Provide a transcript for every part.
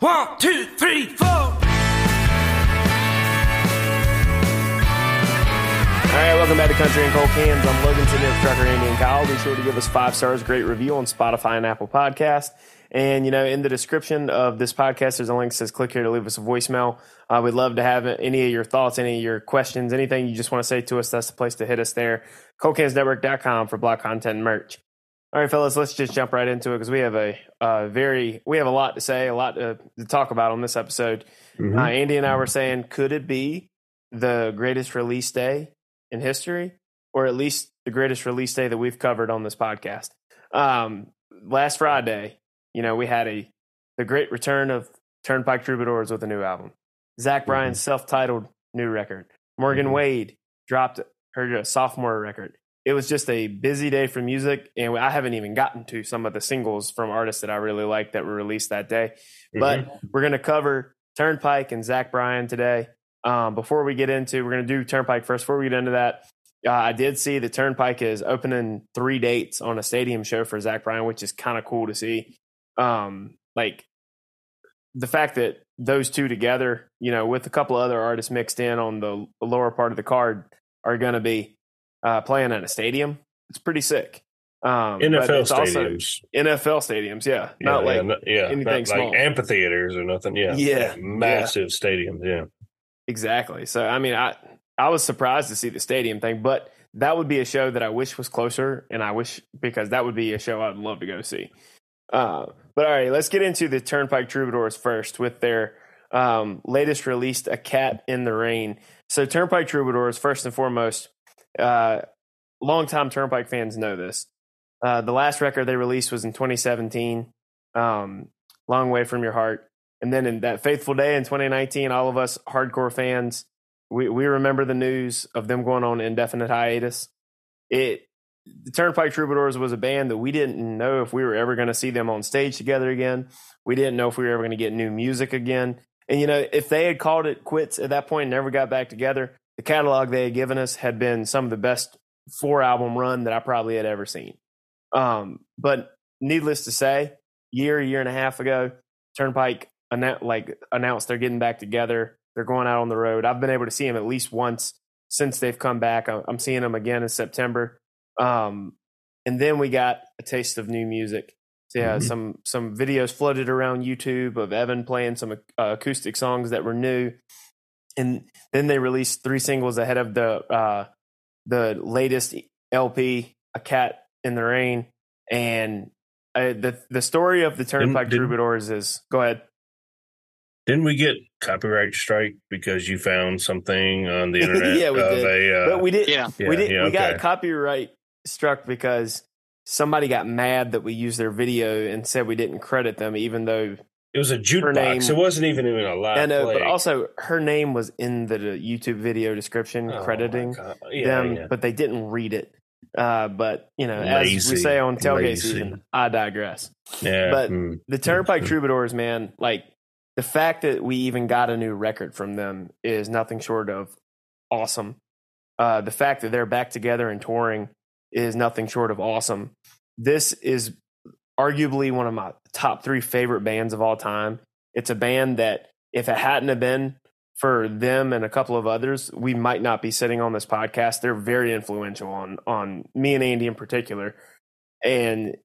One, two, three, four. All right, welcome back to Country and Cold Cans. I'm Logan sitting with Trucker Andy and Kyle. Be sure to give us five stars, great review on Spotify and Apple Podcast. And you know, in the description of this podcast, there's a link that says click here to leave us a voicemail. Uh, we'd love to have any of your thoughts, any of your questions, anything you just want to say to us. That's the place to hit us there. ColdCansNetwork.com for block content and merch. All right, fellas, let's just jump right into it because we have a uh, very we have a lot to say, a lot to, to talk about on this episode. Mm-hmm. Uh, Andy and I were saying, could it be the greatest release day in history, or at least the greatest release day that we've covered on this podcast? Um, last Friday, you know, we had a the great return of Turnpike Troubadours with a new album. Zach mm-hmm. Bryan's self-titled new record. Morgan mm-hmm. Wade dropped her sophomore record. It was just a busy day for music, and I haven't even gotten to some of the singles from artists that I really like that were released that day. Mm-hmm. But we're going to cover Turnpike and Zach Bryan today. Um, before we get into, we're going to do Turnpike first. Before we get into that, uh, I did see that Turnpike is opening three dates on a stadium show for Zach Bryan, which is kind of cool to see um, like the fact that those two together, you know, with a couple other artists mixed in on the lower part of the card, are going to be uh, playing in a stadium. It's pretty sick. Um, NFL stadiums, NFL stadiums, yeah, yeah not like yeah, yeah anything not small, like amphitheaters or nothing. Yeah, yeah, massive yeah. stadiums. Yeah, exactly. So, I mean, I I was surprised to see the stadium thing, but that would be a show that I wish was closer, and I wish because that would be a show I'd love to go see. Uh, but all right, let's get into the Turnpike Troubadours first with their um, latest released, A Cat in the Rain. So, Turnpike Troubadours, first and foremost, uh, longtime Turnpike fans know this. Uh, the last record they released was in 2017, um, Long Way from Your Heart. And then in that faithful day in 2019, all of us hardcore fans, we, we remember the news of them going on indefinite hiatus. It the Turnpike Troubadours was a band that we didn't know if we were ever going to see them on stage together again. We didn't know if we were ever going to get new music again. And, you know, if they had called it quits at that point and never got back together, the catalog they had given us had been some of the best four album run that I probably had ever seen. Um, but needless to say, year, year and a half ago, Turnpike annou- like announced they're getting back together. They're going out on the road. I've been able to see them at least once since they've come back. I'm seeing them again in September. Um, and then we got a taste of new music. So yeah, mm-hmm. some some videos floated around YouTube of Evan playing some uh, acoustic songs that were new, and then they released three singles ahead of the uh, the latest LP, "A Cat in the Rain," and uh, the the story of the Turnpike didn't, Troubadours is go ahead. Didn't we get copyright strike because you found something on the internet? yeah, we did. A, uh, but we did. Yeah, we did. Yeah, we got copyright struck because somebody got mad that we used their video and said we didn't credit them, even though it was a jukebox. It wasn't even even a live. I know, play. but also her name was in the YouTube video description oh crediting yeah, them, yeah. but they didn't read it. Uh, but you know, Lazy. as we say on tailgate Lazy. season, I digress. Yeah, but mm. the Turnpike Troubadours, man, like the fact that we even got a new record from them is nothing short of awesome. Uh, the fact that they're back together and touring is nothing short of awesome. This is arguably one of my top three favorite bands of all time. It's a band that, if it hadn't have been for them and a couple of others, we might not be sitting on this podcast. They're very influential on on me and Andy in particular, and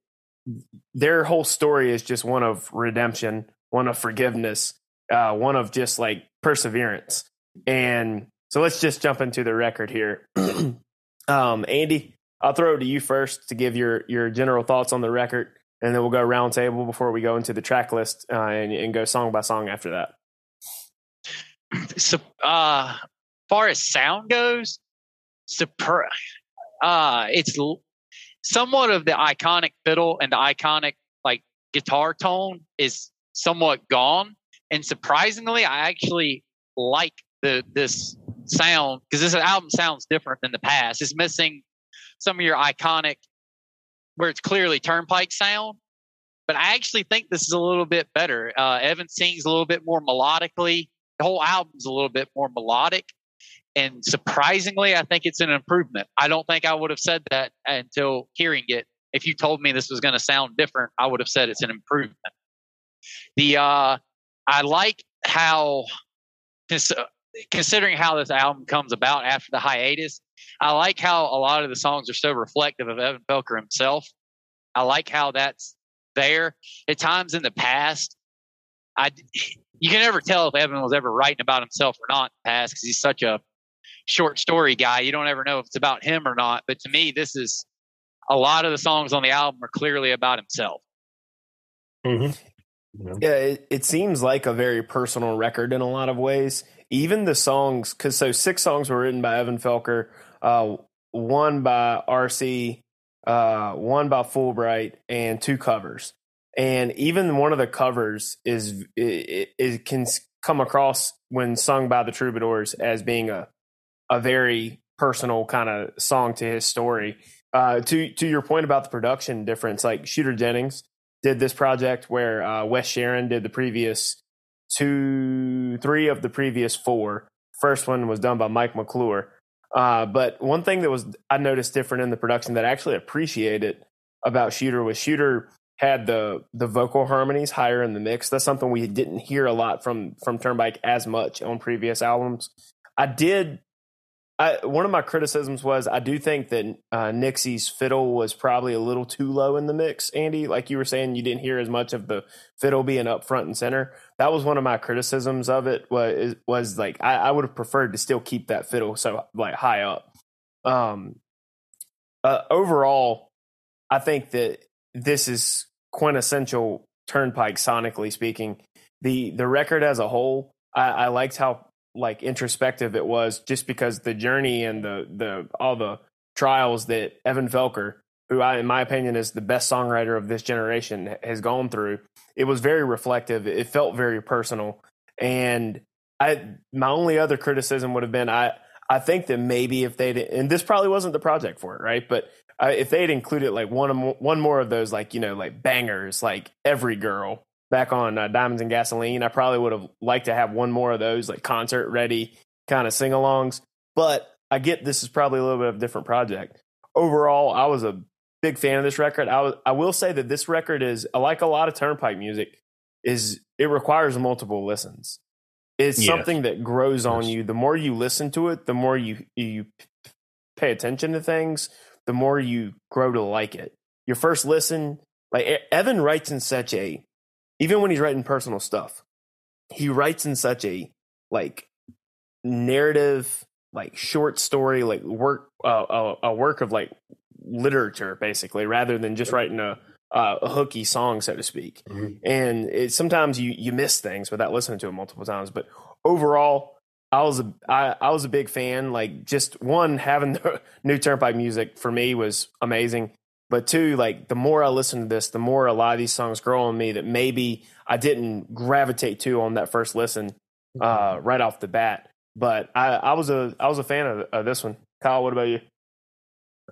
their whole story is just one of redemption, one of forgiveness, uh, one of just like perseverance. And so let's just jump into the record here. um, Andy, I'll throw it to you first to give your your general thoughts on the record, and then we'll go round table before we go into the track list uh, and, and go song by song after that. So, uh, far as sound goes, super, uh, it's somewhat of the iconic fiddle and the iconic like guitar tone is somewhat gone. And surprisingly, I actually like the this sound because this album sounds different than the past. It's missing some of your iconic where it's clearly turnpike sound. But I actually think this is a little bit better. Uh, Evan sings a little bit more melodically. The whole album's a little bit more melodic. And surprisingly, I think it's an improvement. I don't think I would have said that until hearing it. If you told me this was going to sound different, I would have said it's an improvement. The uh, I like how, considering how this album comes about after the hiatus, I like how a lot of the songs are so reflective of Evan Felker himself. I like how that's there. At times in the past, I you can never tell if Evan was ever writing about himself or not in the past because he's such a short story guy. You don't ever know if it's about him or not. But to me, this is a lot of the songs on the album are clearly about himself. Mm-hmm. Yeah, it, it seems like a very personal record in a lot of ways. Even the songs, because so six songs were written by Evan Felker, uh, one by RC, uh, one by Fulbright, and two covers. And even one of the covers is it, it can come across when sung by the Troubadours as being a a very personal kind of song to his story. Uh, to to your point about the production difference, like Shooter Jennings did this project where uh, Wes Sharon did the previous two, three of the previous four. First one was done by Mike McClure. Uh, but one thing that was I noticed different in the production that I actually appreciated about Shooter was Shooter had the the vocal harmonies higher in the mix. That's something we didn't hear a lot from from Turnpike as much on previous albums. I did I, one of my criticisms was I do think that uh, Nix's fiddle was probably a little too low in the mix. Andy, like you were saying, you didn't hear as much of the fiddle being up front and center. That was one of my criticisms of it. Was was like I, I would have preferred to still keep that fiddle so like high up. Um, uh, overall, I think that this is quintessential Turnpike sonically speaking. The the record as a whole, I, I liked how like introspective it was just because the journey and the the all the trials that Evan Felker, who I in my opinion is the best songwriter of this generation, has gone through. It was very reflective. It felt very personal. And I my only other criticism would have been I I think that maybe if they and this probably wasn't the project for it, right? But uh, if they'd included like one one more of those like you know like bangers like every girl back on uh, Diamonds and Gasoline. I probably would have liked to have one more of those like concert ready kind of sing alongs. But I get this is probably a little bit of a different project. Overall, I was a big fan of this record. I was, I will say that this record is like a lot of Turnpike music is it requires multiple listens. It's Yes. something that grows on you. The more you listen to it, the more you you pay attention to things, the more you grow to like it. Your first listen, like Evan writes in such a even when he's writing personal stuff, he writes in such a like narrative, like short story, like work uh, a, a work of like literature, basically, rather than just writing a uh, a hooky song, so to speak. Mhm. And it, sometimes you you miss things without listening to it multiple times. But overall, I was a I, I was a big fan. Like just one having the new Turnpike music for me was amazing. But two, like the more I listen to this, the more a lot of these songs grow on me that maybe I didn't gravitate to on that first listen uh, right off the bat. But I, I was a I was a fan of, of this one. Kyle, what about you?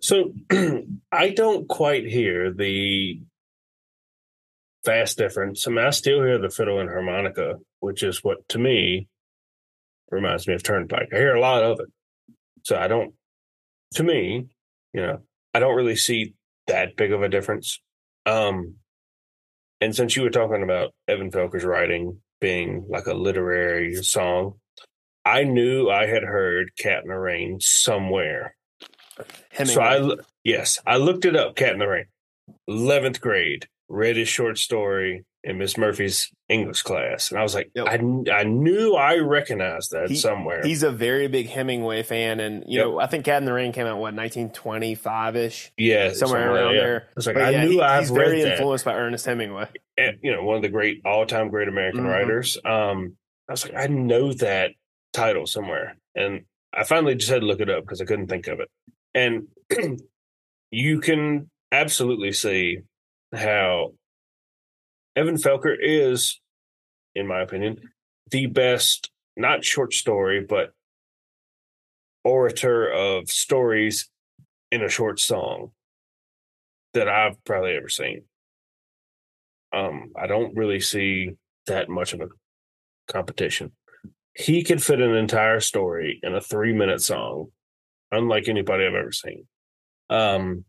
So I don't quite hear the fast difference. I mean, I still hear the fiddle and harmonica, which is what to me reminds me of Turnpike. I hear a lot of it. So I don't, to me, you know, I don't really see that big of a difference. Um, and since you were talking about Evan Felker's writing being like a literary song, I knew I had heard Cat in the Rain somewhere. So I yes, I looked it up. Cat in the Rain, eleventh grade, read his short story in Miss Murphy's English class, and I was like, Yep. I I knew I recognized that He- somewhere. He's a very big Hemingway fan, and you Yep. know I think Cat in the Rain came out what 1925 ish, yeah, somewhere, around yeah. there. I was like, But I yeah, knew he- I've he's very that. influenced by Ernest Hemingway. And, you know, one of the great all-time great American Mhm. writers. Um, I was like, I know that title somewhere, and I finally just had to look it up because I couldn't think of it. And you can absolutely see how Evan Felker is, in my opinion, the best not short story but orator of stories in a short song that I've probably ever seen. Um, I don't really see that much of a competition. He could fit an entire story in a three minute song, unlike anybody I've ever seen. Um,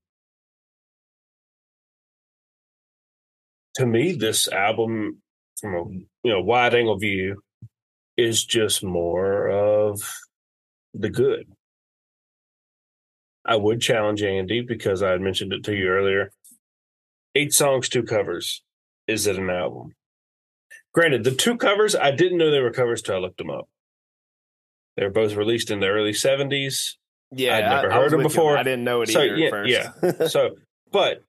to me, this album, from a mm-hmm. you know wide angle view is just more of the good. I would challenge Andy because I had mentioned it to you earlier. Eight songs, two covers. Is it an album? Granted, the two covers, I didn't know they were covers till I looked them up. They were both released in the early 70s. Yeah, I'd never I, I heard was him with you. before. I didn't know it So, either yeah, at first. yeah. So, but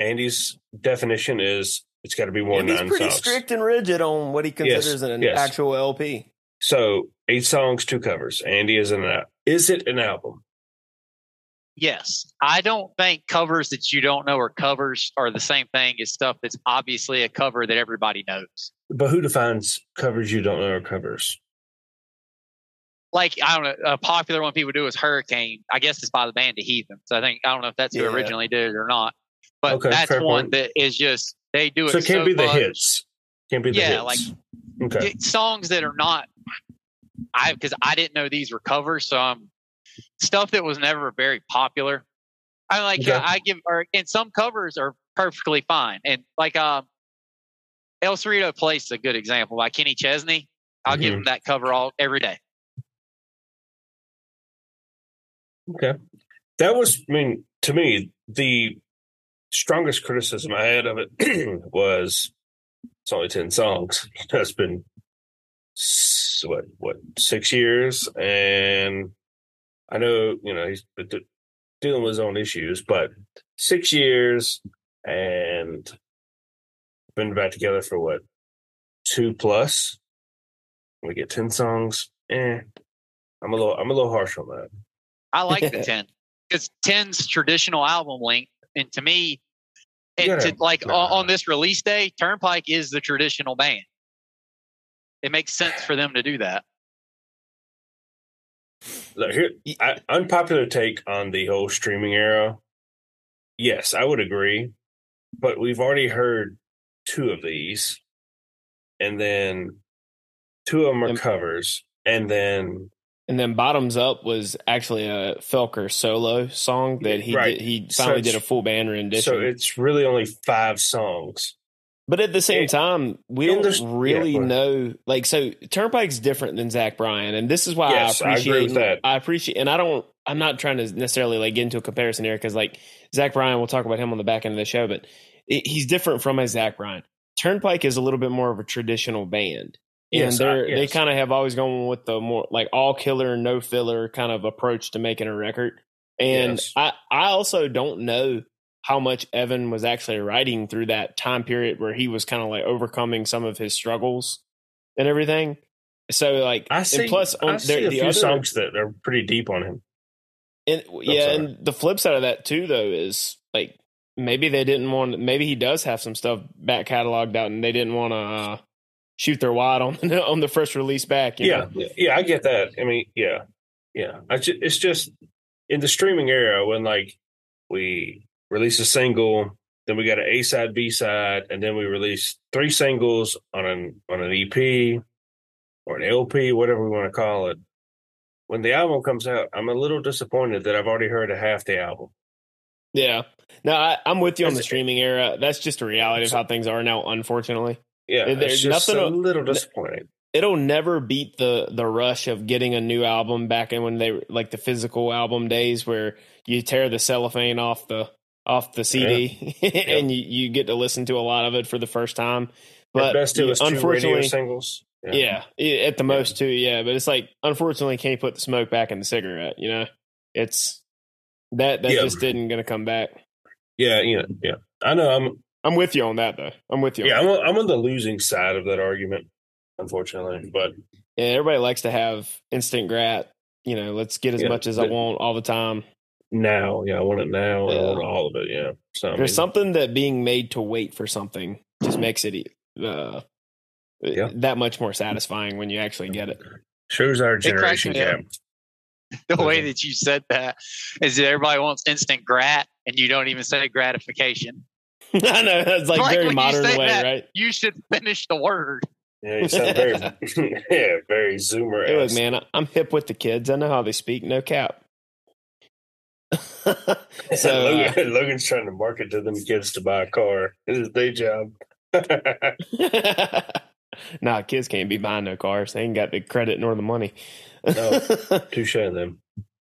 Andy's definition is it's got to be more And than he's nine pretty songs. strict and rigid on what he considers an yes. actual LP. So, eight songs, two covers. Andy is an al- Is it an album? Yes. I don't think covers that you don't know are covers are the same thing as stuff that's obviously a cover that everybody knows. But who defines covers you don't know are covers? Like I don't know, a popular one people do is Hurricane. I guess it's by the band The Heathens. I think I don't know if that's who Yeah. originally did it or not. But Okay, that's one point. that is just they do it. So it can't so be the hits. Can't be the Yeah, hits. okay. Songs that are not I because I didn't know these were covers, so I'm stuff that was never very popular. I like Okay. I give or and some covers are perfectly fine. And like um El Cerrito Place is a good example by Kenny Chesney. I'll give Mhm. him that cover all every day. Okay. That was, I mean, to me, the strongest criticism I had of it was it's only 10 songs. It's been, what, what, six years? And I know, you know, he's been dealing with his own issues, but six years and been back together for what, two plus? We get 10 songs. Eh. I'm a little, I'm a little harsh on that. I like the ten because 10's traditional album length, and to me, and Yeah. to, like Nah. on, on this release day, Turnpike is the traditional band. It makes sense for them to do that. Look, here, I, unpopular take on the whole streaming era. Yes, I would agree, but we've already heard two of these, and then two of them are And- covers, and then And then Bottoms Up was actually a Felker solo song that he Right. did, he finally it's- did a full band rendition. so it's really only five songs. but at the same it- time, we don't this- yeah, really know. Like, so Turnpike's different than Zach Bryan, and this is why Yes, I I appreciate. that. I appreciate, and I don't. I'm not trying to necessarily like get into a comparison here because like Zach Bryan, we'll talk about him on the back end of the show, but it, he's different from a Zach Bryan. Turnpike is a little bit more of a traditional band. And Yes, I- they're they yes. kind of have always gone with the more like all killer, no filler kind of approach to making a record. And Yes. I, I also don't know how much Evan was actually writing through that time period where he was kind of like overcoming some of his struggles and everything. So like, I see. and plus I on see there, a the few other, songs that are pretty deep on him. and, yeah, sorry. and the flip side of that too, though, is like maybe they didn't want. Maybe he does have some stuff back cataloged out, and they didn't want to uh, shoot their wad on the, on the first release back. you Yeah, know? yeah, I get that. I mean, yeah, yeah. I ju- it's just in the streaming era when like we release a single, then we got an A side, B side, and then we release three singles on an on an EP or an LP, whatever we want to call it. When the album comes out, I'm a little disappointed that I've already heard a half the album. yeah. No, I, I'm with you on the streaming era. That's just a reality of how things are now. Unfortunately, Yeah, There's it's just nothing a little disappointing. it'll never beat the the rush of getting a new album back in when they like the physical album days where you tear the cellophane off the off the CD and you, you get to listen to a lot of it for the first time. But best it was unfortunately, singles. yeah, yeah, at the most too. Yeah, but it's like unfortunately, can't put the smoke back in the cigarette. You know, it's that that Yeah. just didn't gonna come back. yeah, you know, yeah. I know. I'm I'm with you on that though. I'm with you. yeah. on I'm on, I'm on the losing side of that argument, unfortunately. But Yeah, everybody likes to have instant grat. You know, let's get as Yeah, much as I want all the time. now, yeah, I want it now. and I want all of it. Yeah. So I There's mean, something that being made to wait for something just makes it uh, Yeah. that much more satisfying when you actually get it. shows our generation me up. gap. The way that you said that is that everybody wants instant grat, and you don't even say gratification. I know it's like, Like very modern way, that, right? You should finish the word. Yeah, you sound very, yeah, very zoomer. Hey, look, man, I- I'm hip with the kids. I know how they speak. No cap. so uh, Logan's trying to market to them kids to buy a car. It's his day job. nah, kids can't be buying no cars. They ain't got the credit nor the money. No. Touche them.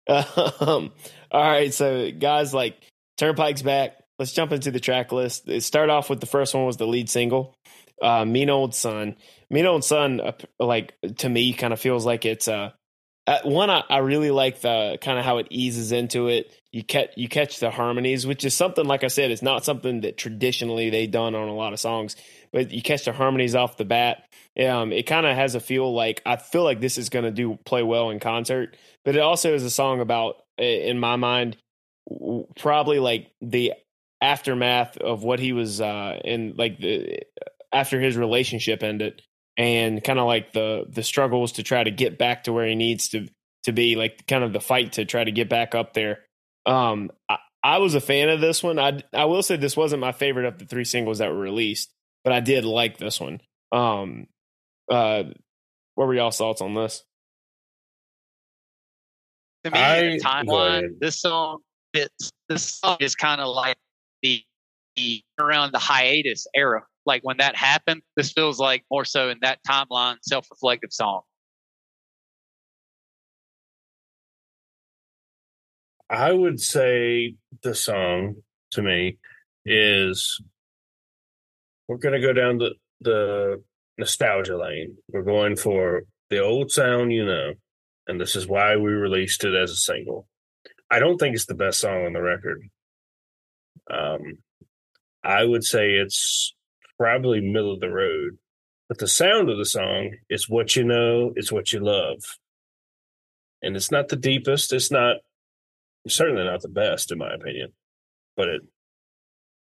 um, all right, so guys, like Turnpike's back. Let's jump into the track list. It start off with the first one was the lead single, uh, "Mean Old Son." Mean Old Son, uh, like to me, kind of feels like it's uh, uh one. I, I really like the kind of how it eases into it. You catch you catch the harmonies, which is something like I said, it's not something that traditionally they done on a lot of songs, but you catch the harmonies off the bat. Um, it kind of has a feel like I feel like this is going to do play well in concert, but it also is a song about, in my mind, probably like the aftermath of what he was uh, in, like the after his relationship ended, and kind of like the the struggles to try to get back to where he needs to to be, like kind of the fight to try to get back up there. Um, I, I was a fan of this one. I I will say this wasn't my favorite of the three singles that were released, but I did like this one. Um, uh, what were y'all's thoughts on this? To me, I- the go timeline, this song fits. This song is kind of like the, the around the hiatus era. Like when that happened, this feels like more so in that timeline, self-reflective song. I would say the song to me is we're going to go down the, the nostalgia lane. We're going for the old sound, you know, and this is why we released it as a single. I don't think it's the best song on the record. Um, I would say it's probably middle of the road, but the sound of the song is what you know, it's what you love. And it's not the deepest, it's not certainly not the best in my opinion, but it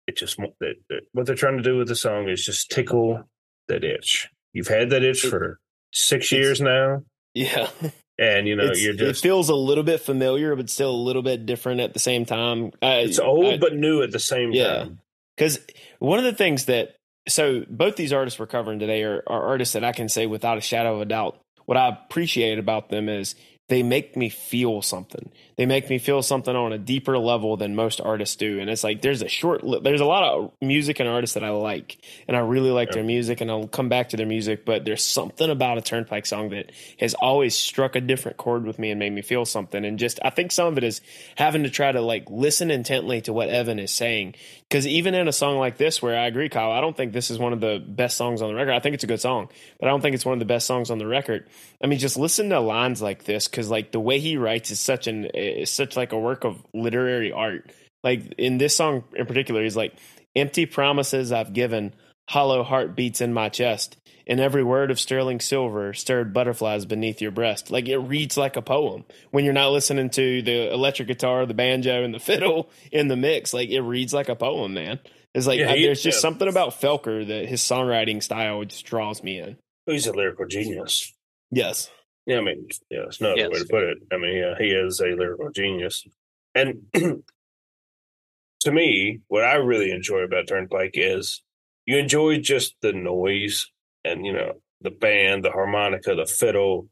it just that that- what they're trying to do with the song is just tickle that itch. You've had that itch for six It's- years now, Yeah, and you know It's- you're just it feels a little bit familiar, but still a little bit different at the same time. I, it's old I- but new at the same Yeah. time. Because one of the things that so both these artists we're covering today are, are artists that I can say without a shadow of a doubt. What I appreciate about them is they make me feel something. They make me feel something on a deeper level than most artists do. And it's like there's a short, li- there's a lot of music and artists that I like, and I really like Yeah. their music, and I'll come back to their music. But there's something about a Turnpike song that has always struck a different chord with me and made me feel something. And just I think some of it is having to try to like listen intently to what Evan is saying. Because even in a song like this, where I agree, Kyle, I don't think this is one of the best songs on the record. I think it's a good song, but I don't think it's one of the best songs on the record. I mean, just listen to lines like this, because like the way he writes is such an is such like a work of literary art. Like in this song in particular, he's like, "Empty promises I've given, hollow heartbeats in my chest." And every word of sterling silver stirred butterflies beneath your breast. Like it reads like a poem when you're not listening to the electric guitar, the banjo, and the fiddle in the mix. Like it reads like a poem, man. It's like Yeah, I- there's just yeah. something about Felker that his songwriting style just draws me in. He's a lyrical genius. Yes. Yeah, I mean, yeah, it's no other Yes. way to put it. I mean, yeah, he is a lyrical genius. And to me, what I really enjoy about Turnpike is you enjoy just the noise and, you know, the band, the harmonica, the fiddle,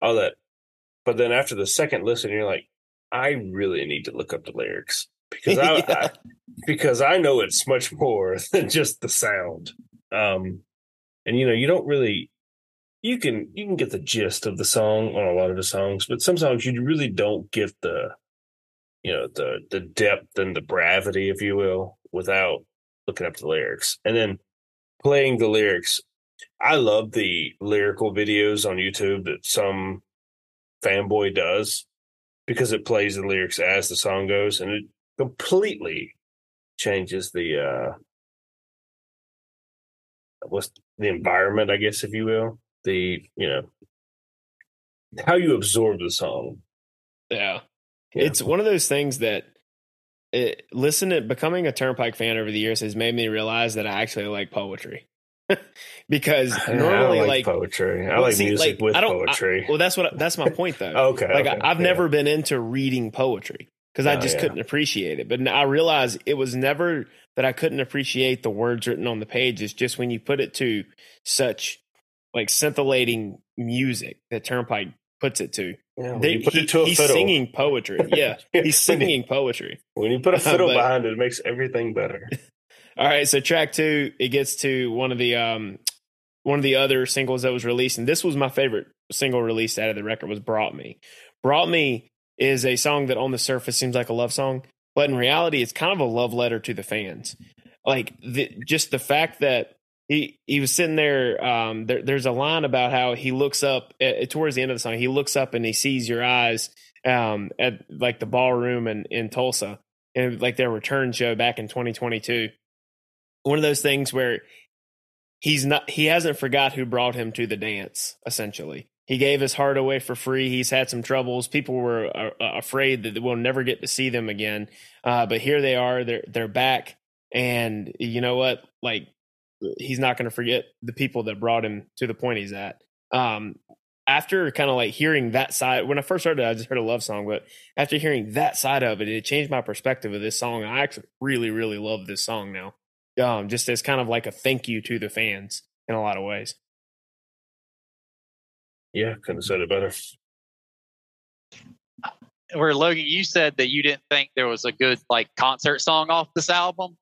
all that. But then after the second listen, you're like, I really need to look up the lyrics because I, Yeah. I because I know it's much more than just the sound. Um, and you know, you don't really you can you can get the gist of the song on a lot of the songs, but some songs you really don't get the you know the the depth and the gravity, if you will, without looking up the lyrics. And then playing the lyrics. I love the lyrical videos on YouTube that some fanboy does because it plays the lyrics as the song goes and it completely changes the uh what's the environment, I guess, if you will. The you know how you absorb the song. Yeah. Yeah. It's one of those things that it, listen to becoming a Turnpike fan over the years has made me realize that I actually like poetry. because normally I like, poetry. I well, like see, music like, with I don't- I- poetry. well that's what that's my point though. okay, like okay, I, I've yeah. never been into reading poetry because I just yeah. couldn't appreciate it. But I realize it was never that I couldn't appreciate the words written on the page. It's just when you put it to such like scintillating music that Turnpike puts it to. Yeah, They- put he- it to a he's fiddle. singing poetry. Yeah, he's singing poetry. When you put a fiddle But- behind it, it makes everything better. All right, so track two, it gets to one of the um one of the other singles that was released, and this was my favorite single released out of the record was "Brought Me." "Brought Me" is a song that on the surface seems like a love song, but in reality, it's kind of a love letter to the fans. Like the, just the fact that he he was sitting there, um, there. There's a line about how he looks up at, towards the end of the song. He looks up and he sees your eyes um, at like the ballroom in, in Tulsa, and like their return show back in 2022. One of those things where he's not he hasn't forgot who brought him to the dance. Essentially, he gave his heart away for free. He's had some troubles. People were uh, uh afraid that we'll never get to see them again, uh, but here they are. They're they're back, and you know what? Like he's not going to forget the people that brought him to the point he's at. Um, after kind of like hearing that side, when I first heard it, I just heard a love song, but after hearing that side of it, it changed my perspective of this song. I actually really, really love this song now. Um, just as kind of like a thank you to the fans in a lot of ways. Yeah, couldn't have said it better. Where Logan, you said that you didn't think there was a good like concert song off this album.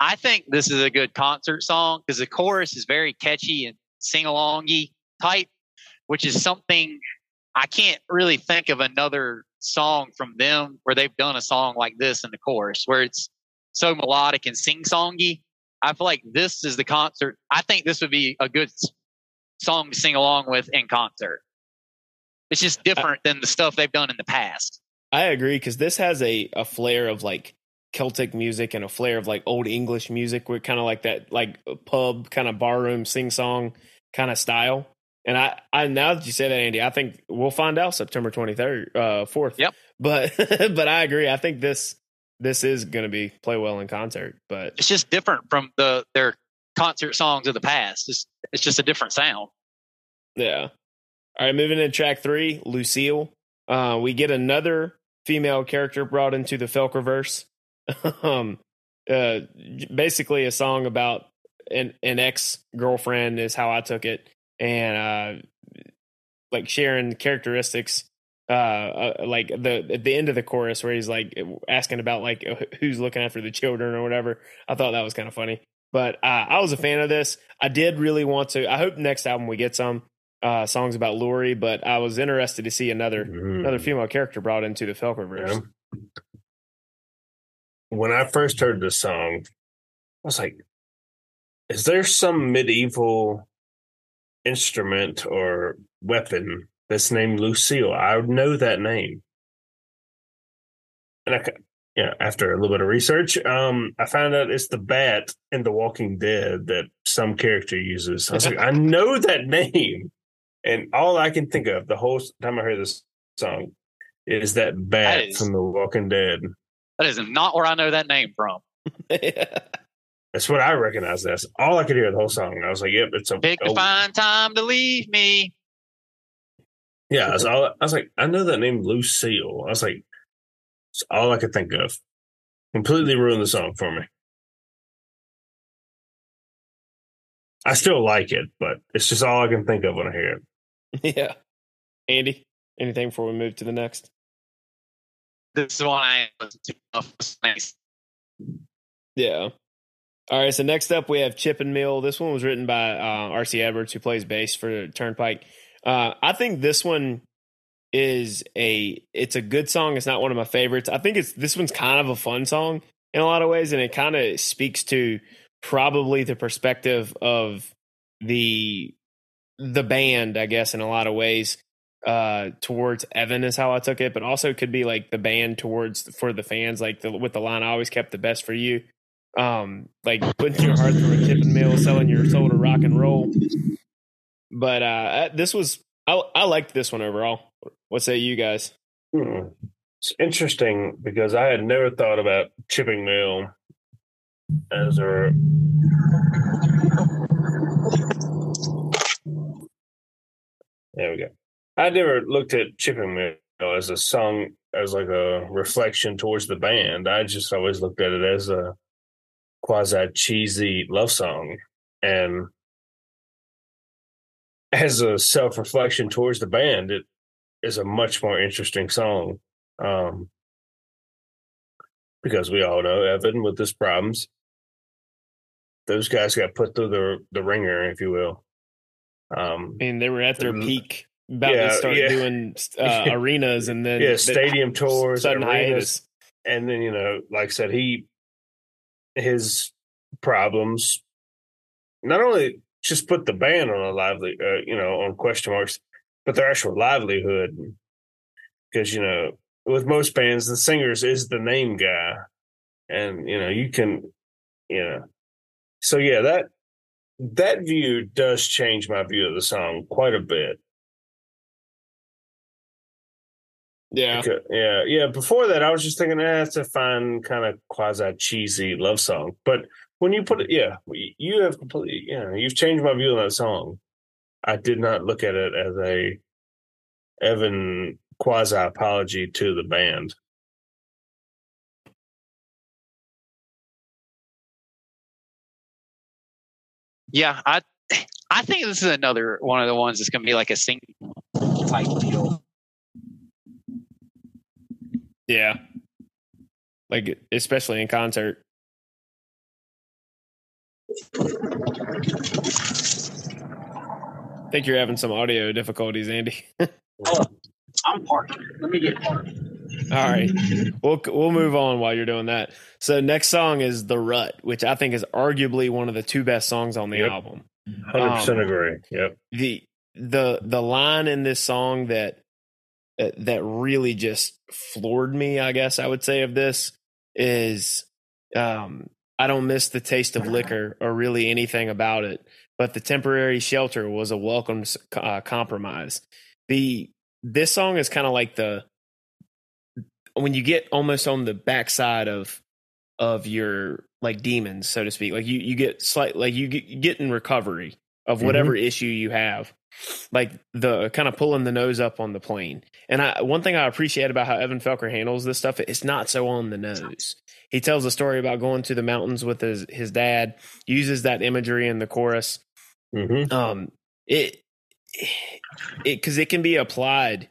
I think this is a good concert song because the chorus is very catchy and sing alongy type which is something I can't really think of another song from them where they've done a song like this in the chorus, where it's so melodic and sing songy. I feel like this is the concert. I think this would be a good song to sing along with in concert. It's just different than the stuff they've done in the past. I agree because this has a, a flair of like Celtic music and a flair of like old English music with kind of like that like pub kind of barroom sing song kind of style. And I, I now that you say that, Andy, I think we'll find out September twenty third, uh, fourth. Yep. But but I agree. I think this this is going to be play well in concert. But it's just different from the their concert songs of the past. It's it's just a different sound. Yeah. All right, moving to track three, Lucille. Uh, we get another female character brought into the Felkerverse. um, uh, basically a song about an an ex girlfriend is how I took it and uh, like sharing characteristics. Uh, uh, like the at the end of the chorus where he's like asking about like who's looking after the children or whatever. I thought that was kind of funny. But uh, I was a fan of this. I did really want to. I hope next album we get some uh, songs about Lorrie, but I was interested to see another mm. another female character brought into the Felkerverse. Yeah. When I first heard the song, I was like, "Is there some medieval instrument or weapon that's named Lucille. I know that name. And I, yeah, after a little bit of research, um, I found out it's the bat in The Walking Dead that some character uses. I was like, I know that name, and all I can think of the whole time I heard this song is that bat that is, from The Walking Dead. That is not where I know that name from. That's what I recognize as. All I could hear the whole song. I was like, "Yep, it's a pick a oh. fine time to leave me." Yeah, I was, all, I was like, I know that name Lucille. I was like, it's all I could think of. Completely ruined the song for me. I still like it, but it's just all I can think of when I hear it. Yeah, Andy, anything before we move to the next? This is one I. Yeah. All right, so next up we have Chipping Mill. This one was written by uh, R.C. Edwards, who plays bass for Turnpike. Uh, I think this one is a it's a good song. It's not one of my favorites. I think it's this one's kind of a fun song in a lot of ways, and it kind of speaks to probably the perspective of the the band, I guess, in a lot of ways. Uh, towards Evan is how I took it, but also could be like the band towards for the fans, like the, with the line "I always kept the best for you." um, like putting your heart through a chipping mill, selling your soul to rock and roll. But uh, this was I, I liked this one overall. What say you guys? Hmm. It's interesting because I had never thought about chipping mill as a there we go. I never looked at chipping mill as a song as like a reflection towards the band. I just always looked at it as a quasi cheesy love song and as a self reflection towards the band, it is a much more interesting song. Um, because we all know Evan with his problems. Those guys got put through the the ringer, if you will. Um, I mean, they were at their Mm. peak, about Yeah, to start yeah. doing uh, arenas, and then yeah, the- stadium tours, sudden arenas, hiatus. and then you know, like I said, he his problems not only just put the band on a lively, uh, you know, on question marks, but their actual livelihood. Because you know, with most bands, the singers is the name guy, and you know, you can, you know, so yeah, that that view does change my view of the song quite a bit. Yeah, Okay, yeah, yeah. Before that, I was just thinking, eh, it's a fine kind of quasi cheesy love song. But when you put it, yeah, you have completely, you know, you've changed my view on that song. I did not look at it as a Evan quasi apology to the band. Yeah, I I think this is another one of the ones that's going to be like a single type deal. Yeah. Like especially in concert. I think you're having some audio difficulties, Andy. oh, I'm parked. Let me get parked. All right, we'll we'll move on while you're doing that. So next song is "The Rut," which I think is arguably one of the two best songs on the Yep. album. Hundred percent Um, agree. Yep. the the the line in this song that uh, that really just floored me, I guess I would say of this is um I don't miss the taste of liquor or really anything about it, but the temporary shelter was a welcome uh, compromise. The this song is kind of like the when you get almost on the backside of of your like demons, so to speak. Like you you get slight like you get, you get in recovery of whatever issue you have. Like the kind of pulling the nose up on the plane. And I one thing I appreciate about how Evan Felker handles this stuff, it's not so on the nose. He tells a story about going to the mountains with his his dad, uses that imagery in the chorus. hmm Um it it because it can be applied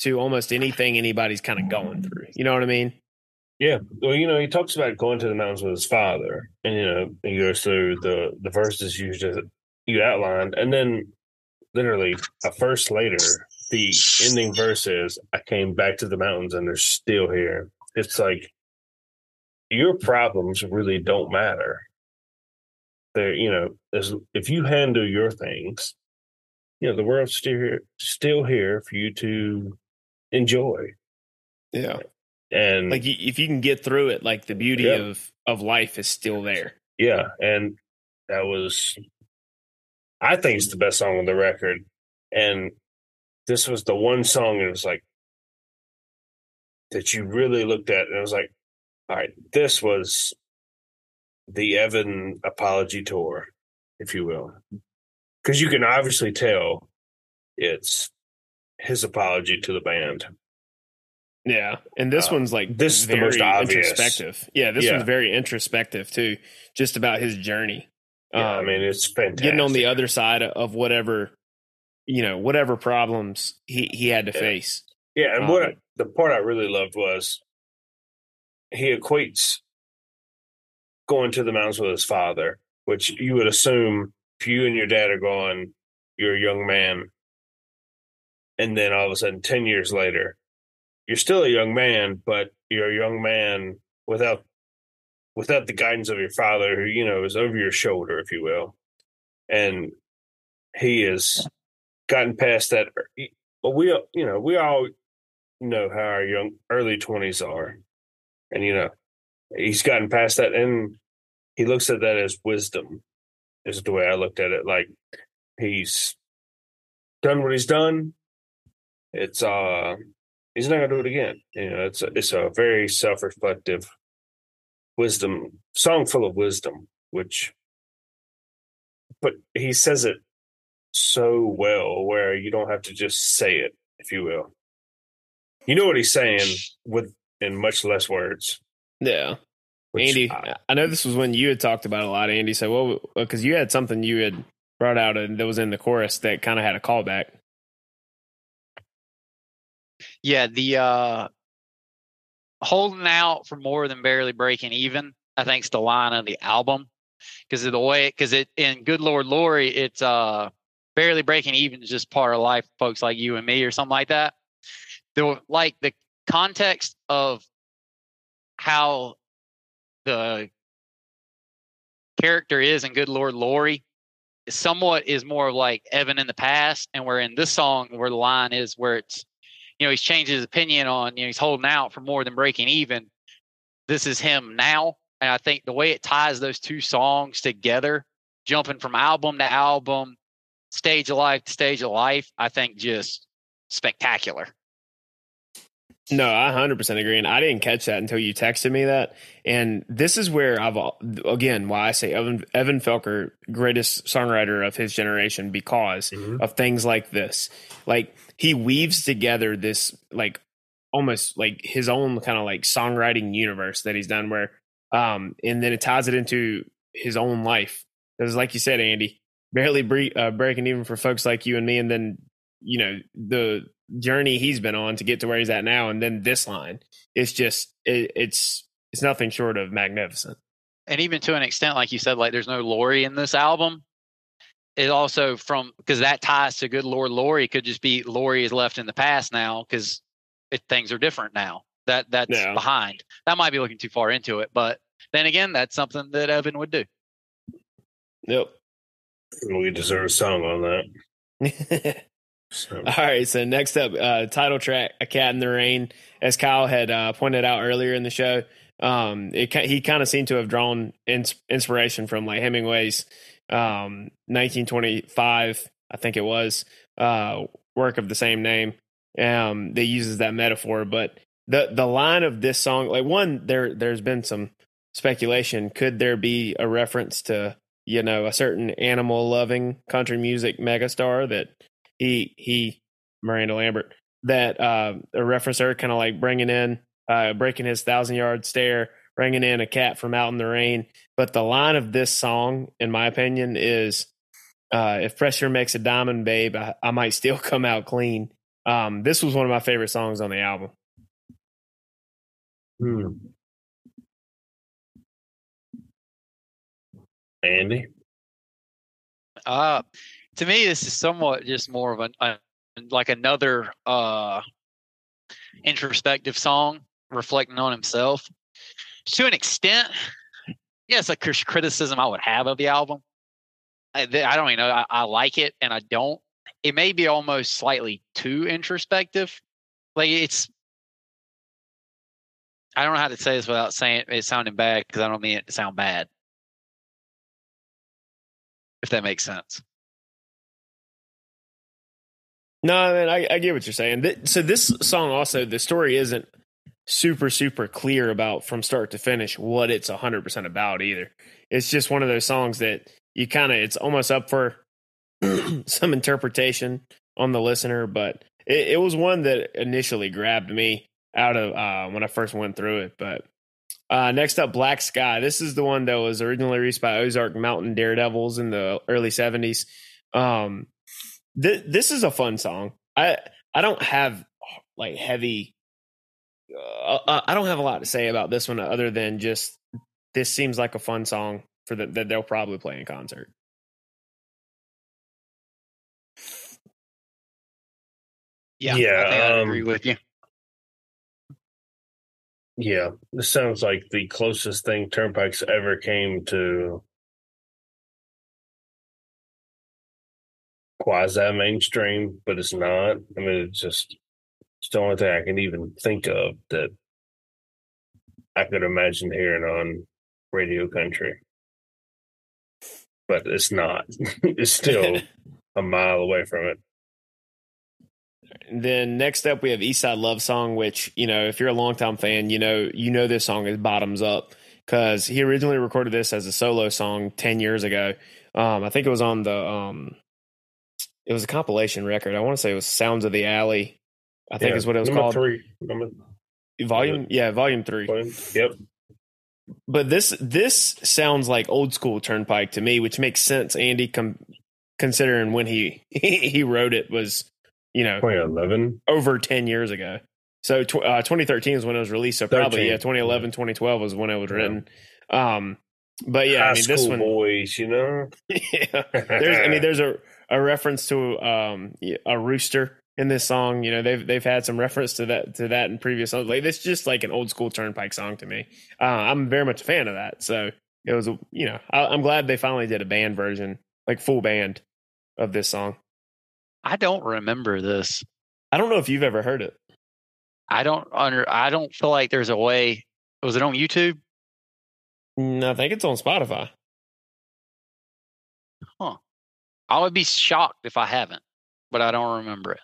to almost anything anybody's kind of going through. You know what I mean? Yeah. Well, you know, he talks about going to the mountains with his father, and you know, he goes through the the verses you just you outlined, and then literally a verse later, the ending verse is, "I came back to the mountains, and they're still here." It's like your problems really don't matter. They're you know, as if you handle your things, you know, the world's still here, still here for you to enjoy, Yeah. and Like if you can get through it, like the beauty Yeah. of of life is still there. Yeah, and that was I think it's the best song on the record. And this was the one song it was like that you really looked at and it was like, all right, this was the Evan apology tour, if you will. Because you can obviously tell it's his apology to the band. Yeah, and this Uh, one's like this is the most obvious. introspective. Yeah, this Yeah. one's very introspective too, just about his journey. Yeah, I Um, mean, it's fantastic. getting on the other side of whatever, you know, whatever problems he he had to Yeah. face. Yeah, and what Um, I- the part I really loved was he equates going to the mountains with his father, which you would assume if you and your dad are going, you're a young man, and then all of a sudden, ten years later, you're still a young man, but you're a young man without without the guidance of your father, who you know is over your shoulder, if you will, and he has gotten past that. But we, you know, we all know how our young early twenties are, and you know, he's gotten past that, and he looks at that as wisdom. Is the way I looked at it. Like he's done what he's done. It's uh, he's not gonna do it again. You know, it's a, it's a very self reflective wisdom song full of wisdom, which, but he says it so well where you don't have to just say it, if you will. You know what he's saying with in much less words. Yeah, which Andy, I- I know this was when you had talked about it a lot. Andy, so well, because you had something you had brought out and that was in the chorus that kind of had a callback. Yeah, the uh holding out for more than barely breaking even. I think think's the line of the album because of the way because it in Good Lord Lorrie it's uh barely breaking even is just part of life, folks like you and me, or something like that. The like the context of how the character is in Good Lord Lorrie somewhat is more of like Evan in the past, and where in this song where the line is where it's you know he's changed his opinion on you know he's holding out for more than breaking even. This is him now, and I think the way it ties those two songs together, jumping from album to album, stage of life to stage of life, I think just spectacular. No, I 100% agree. And I didn't catch that until you texted me that. And this is where I've, again, why I say Evan, Evan Felker, greatest songwriter of his generation because mm-hmm. of things like this. Like, he weaves together this, like, almost like his own kind of like songwriting universe that he's done where, um, and then it ties it into his own life. Because, like you said, Andy, barely bre- uh, breaking even for folks like you and me. And then, you know, the, journey he's been on to get to where he's at now, and then this line, it's just it, it's it's nothing short of magnificent. And even to an extent, like you said, like there's no Lorrie in this album. It also from because that ties to Good Lord Lorrie could just be Lorrie is left in the past now because things are different now. That that's yeah. behind. That might be looking too far into it, but then again, that's something that Evan would do. Yep. We deserve a song on that. So. All right. So next up, uh, title track, "A Cat in the Rain," as Kyle had uh, pointed out earlier in the show. Um, it, he kind of seemed to have drawn ins- inspiration from like Hemingway's um, 1925, I think it was, uh, work of the same name. Um, that uses that metaphor, but the the line of this song, like one, there there's been some speculation. Could there be a reference to you know a certain animal loving country music megastar that he he Miranda Lambert that uh, a reference her kind of like bringing in uh, breaking his thousand yard stare, bringing in a cat from out in the rain. But the line of this song, in my opinion, is uh, if pressure makes a diamond, babe, I, I might still come out clean. Um, this was one of my favorite songs on the album. Hmm. Andy? Uh, to me, this is somewhat just more of a, like another uh, introspective song reflecting on himself. To an extent, yes, a criticism I would have of the album. I, I don't even know. I, I like it and I don't. It may be almost slightly too introspective. Like it's I don't know how to say this without saying it, it sounding bad because I don't mean it to sound bad. If that makes sense. No, I mean, I, I get what you're saying. So this song also, the story isn't super, super clear about from start to finish what it's 100% about either. It's just one of those songs that you kind of, it's almost up for some interpretation on the listener, but it, it, was one that initially grabbed me out of uh, when I first went through it. But uh, next up, Black Sky. This is the one that was originally released by Ozark Mountain Daredevils in the early 70s. Um, th- this is a fun song. I I don't have like heavy. Uh, I don't have a lot to say about this one other than just this seems like a fun song for the, that they'll probably play in concert. Yeah, yeah, I, um, agree with you. Yeah, this sounds like the closest thing Turnpike's ever came to quasi mainstream, but it's not. I mean, it's just it's the only thing I can even think of that I could imagine hearing on radio country. But it's not. it's still a mile away from it. Then next up we have Eastside Love Song, which, you know, if you're a longtime fan, you know you know this song is bottoms up because he originally recorded this as a solo song ten years ago. Um, I think it was on the um, it was a compilation record. I want to say it was Sounds of the Alley. I think yeah, is what it was called. Three. Number, volume, yeah, volume three. Volume, yep. But this this sounds like old school Turnpike to me, which makes sense. Andy, com- considering when he he wrote it was, you know, 2011, over ten years ago. So tw- uh, 2013 is when it was released. So probably 13. yeah, 2011, 2012 was when it was written. Yeah. Um, But yeah, High I mean this one. boys, you know. yeah, there's I mean there's a a reference to um a rooster in this song. You know they've they've had some reference to that to that in previous songs. Like it's just like an old school Turnpike song to me. Uh, I'm very much a fan of that. So it was you know I, I'm glad they finally did a band version, like full band of this song. I don't remember this. I don't know if you've ever heard it. I don't under. I don't feel like there's a way. Was it on YouTube? No, I think it's on Spotify. I would be shocked if I haven't, but I don't remember it.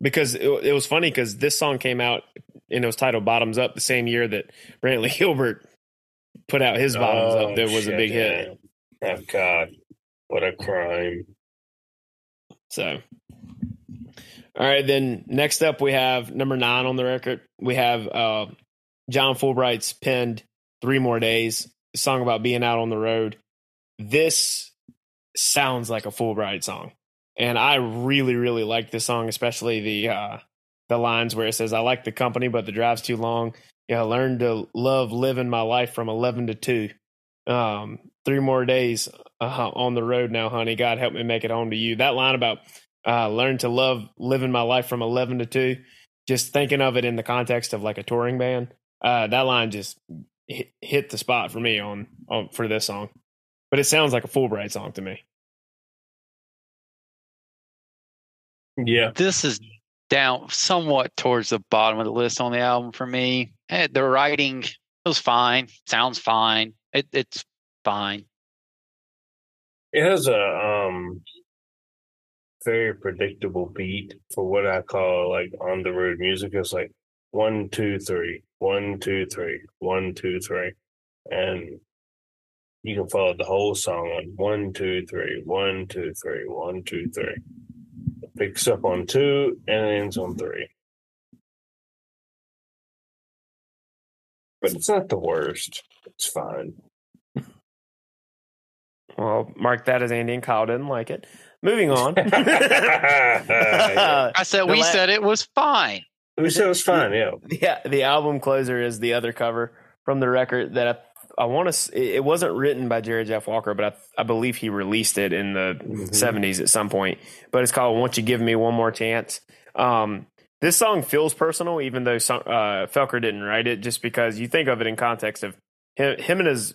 because it, it was funny because this song came out and it was titled "Bottoms Up" the same year that Brantley Gilbert put out his "Bottoms Oh, Up." That was a big hit. yeah. Oh God, what a crime! So, all right, then next up we have number nine on the record. We have uh, John Fullbright's penned Three More Days," a song about being out on the road. This sounds like a Fullbright song, and I really, really like this song, especially the uh, the lines where it says, "I like the company, but the drive's too long." Yeah, I learned to love living my life from eleven to two. Um, three more days uh, on the road now, honey. God help me make it home to you. That line about uh, learn to love living my life from 11 to 2, just thinking of it in the context of like a touring band, uh, that line just hit, hit the spot for me on, on for this song. But it sounds like a Fullbright song to me. Yeah, This is down somewhat towards the bottom of the list on the album for me. Eh, The writing was fine. Sounds fine. It, it's fine. it has a um very predictable beat for what I call like on the road music. It's like one, two, three, one, two, three, one, two, three, and you can follow the whole song on one, two, three, one, two, three, one, two, three. It picks up on two and ends on three. But it's not the worst. It's fine. Well, mark that as Andy and Kyle didn't like it. Moving on. I said The we la- said it was fine. We said it was fine, yeah. Yeah, the album closer is the other cover from the record that I, I want to. It wasn't written by Jerry Jeff Walker, but I, I believe he released it in the Mhm. 70s at some point. But it's called "Won't You Give Me One More Chance." Um, this song feels personal, even though uh, Felker didn't write it, just because you think of it in context of him, him and his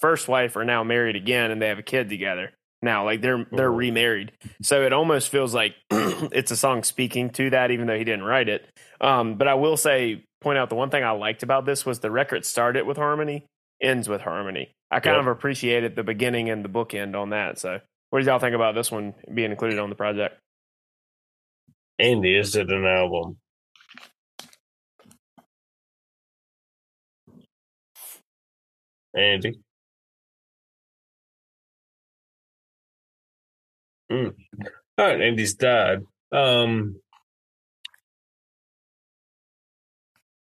first wife are now married again, and they have a kid together now. Like they're they're Mhm. remarried, so it almost feels like it's a song speaking to that, even though he didn't write it. Um, but I will say, point out the one thing I liked about this was the record started with harmony, ends with harmony. I kind Yep. of appreciated the beginning and the bookend on that. So, what did y'all think about this one being included on the project? Andy, is it an album? Andy. Hmm. All right, Andy's died. Um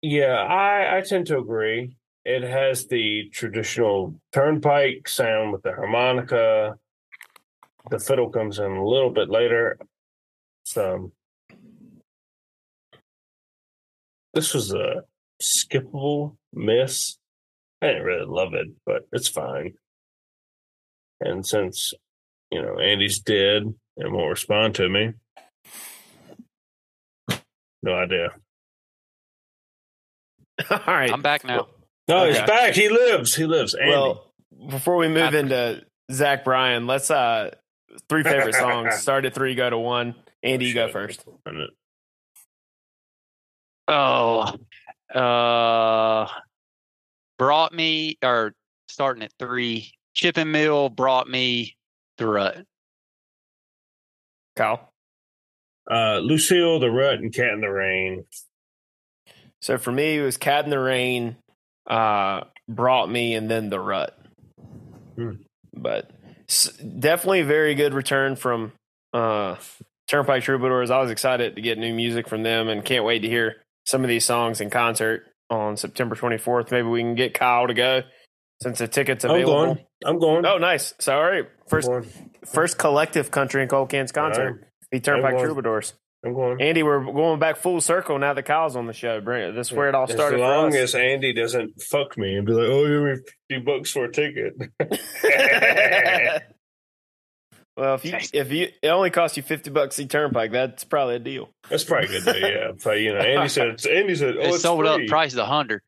Yeah, I I tend to agree. It has the traditional turnpike sound with the harmonica. The fiddle comes in a little bit later. So this was a skippable miss. I didn't really love it, but it's fine. And since you know Andy's dead and won't respond to me, no idea. All right, I'm back now. No, he's back. He lives. He lives. Andy. Well, before we move into Zach Bryan, let's uh three favorite songs. Start at three, go to one. Andy, you go first. Oh, uh, brought me or starting at three. Chipping Mill brought me the rut. Kyle. Uh, Lucille, the Rut, and Cat in the Rain. So for me, it was Cat in the Rain, uh, brought me, and then the Rut. Hmm. But s- definitely a very good return from uh, Turnpike Troubadours. I was excited to get new music from them, and can't wait to hear some of these songs in concert on September 24th. Maybe we can get Kyle to go since the tickets available. I'm going. I'm going. Oh, nice. So all right, first first collective country and cold cans concert. The Turnpike. Troubadours. I'm going. Andy, we're going back full circle now that Kyle's on the show. Bring- This is where it all As started for long us. as Andy doesn't fuck me and be like, "Oh, you me fifty bucks for a ticket." well, if you if you it only costs you fifty bucks a turnpike, that's probably a deal. That's probably good. Though, yeah, but you know, Andy said. It's, Andy said, "Oh, It it's sold up price of a hundred.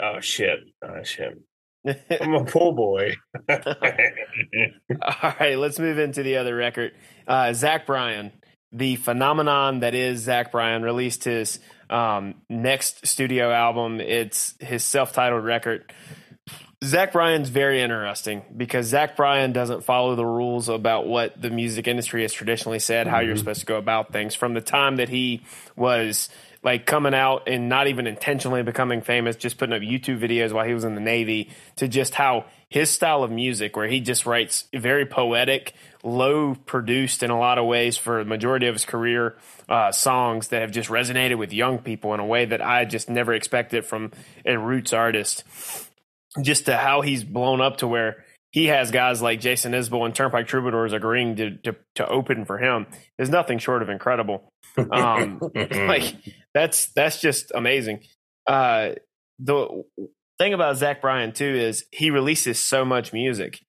Oh shit! Oh shit! I'm a poor boy. All right, let's move into the other record. Uh, Zach Bryan, the phenomenon that is Zach Bryan, released his um, next studio album. It's his self-titled record. Zach Bryan's very interesting because Zach Bryan doesn't follow the rules about what the music industry has traditionally said how you're Mhm. supposed to go about things. From the time that he was like coming out and not even intentionally becoming famous, just putting up YouTube videos while he was in the Navy, to just how his style of music, where he just writes very poetic, low produced in a lot of ways for the majority of his career, uh, songs that have just resonated with young people in a way that I just never expected from a roots artist. Just to how he's blown up to where he has guys like Jason Isbell and Turnpike Troubadours agreeing to, to, to open for him is nothing short of incredible. Um, like that's that's just amazing. Uh, the thing about Zach Bryan too is he releases so much music,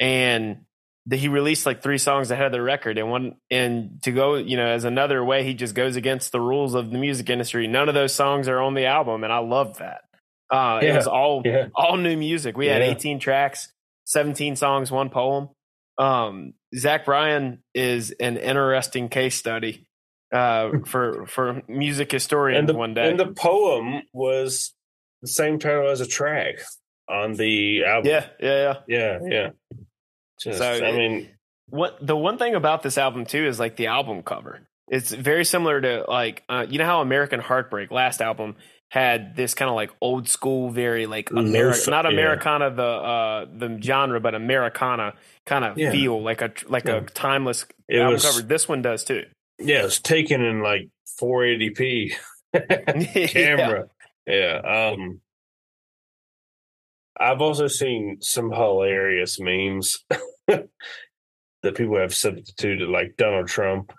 and he released like three songs ahead of the record, and one and to go you know as another way he just goes against the rules of the music industry. None of those songs are on the album, and I love that. Uh, It was all yeah, all new music. We had 18 tracks, 17 songs, one poem. Um, Zach Bryan is an interesting case study uh, for for music historians and the one day. and the poem was the same title as a track on the album. yeah, yeah, yeah. yeah, yeah. Just, So I mean, What the one thing about this album too is like the album cover. It's very similar to like uh, you know how American Heartbreak last album had this kind of like old school, very like American, Lo-fi, not yeah. Americana the uh the genre, but Americana kind of Yeah. feel like a like Yeah. a timeless it album was cover. This one does too. yeah, it's taken in like 480p camera. Yeah. Um I've also seen some hilarious memes that people have substituted like Donald Trump,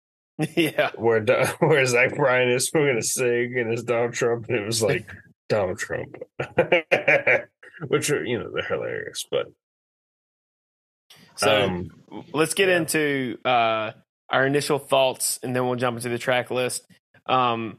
yeah. where where Zach Bryan is going to sing and it's Donald Trump, and it was like Donald Trump, which are you know they're hilarious, but So um, let's get yeah. into uh, our initial thoughts, and then we'll jump into the track list. Um,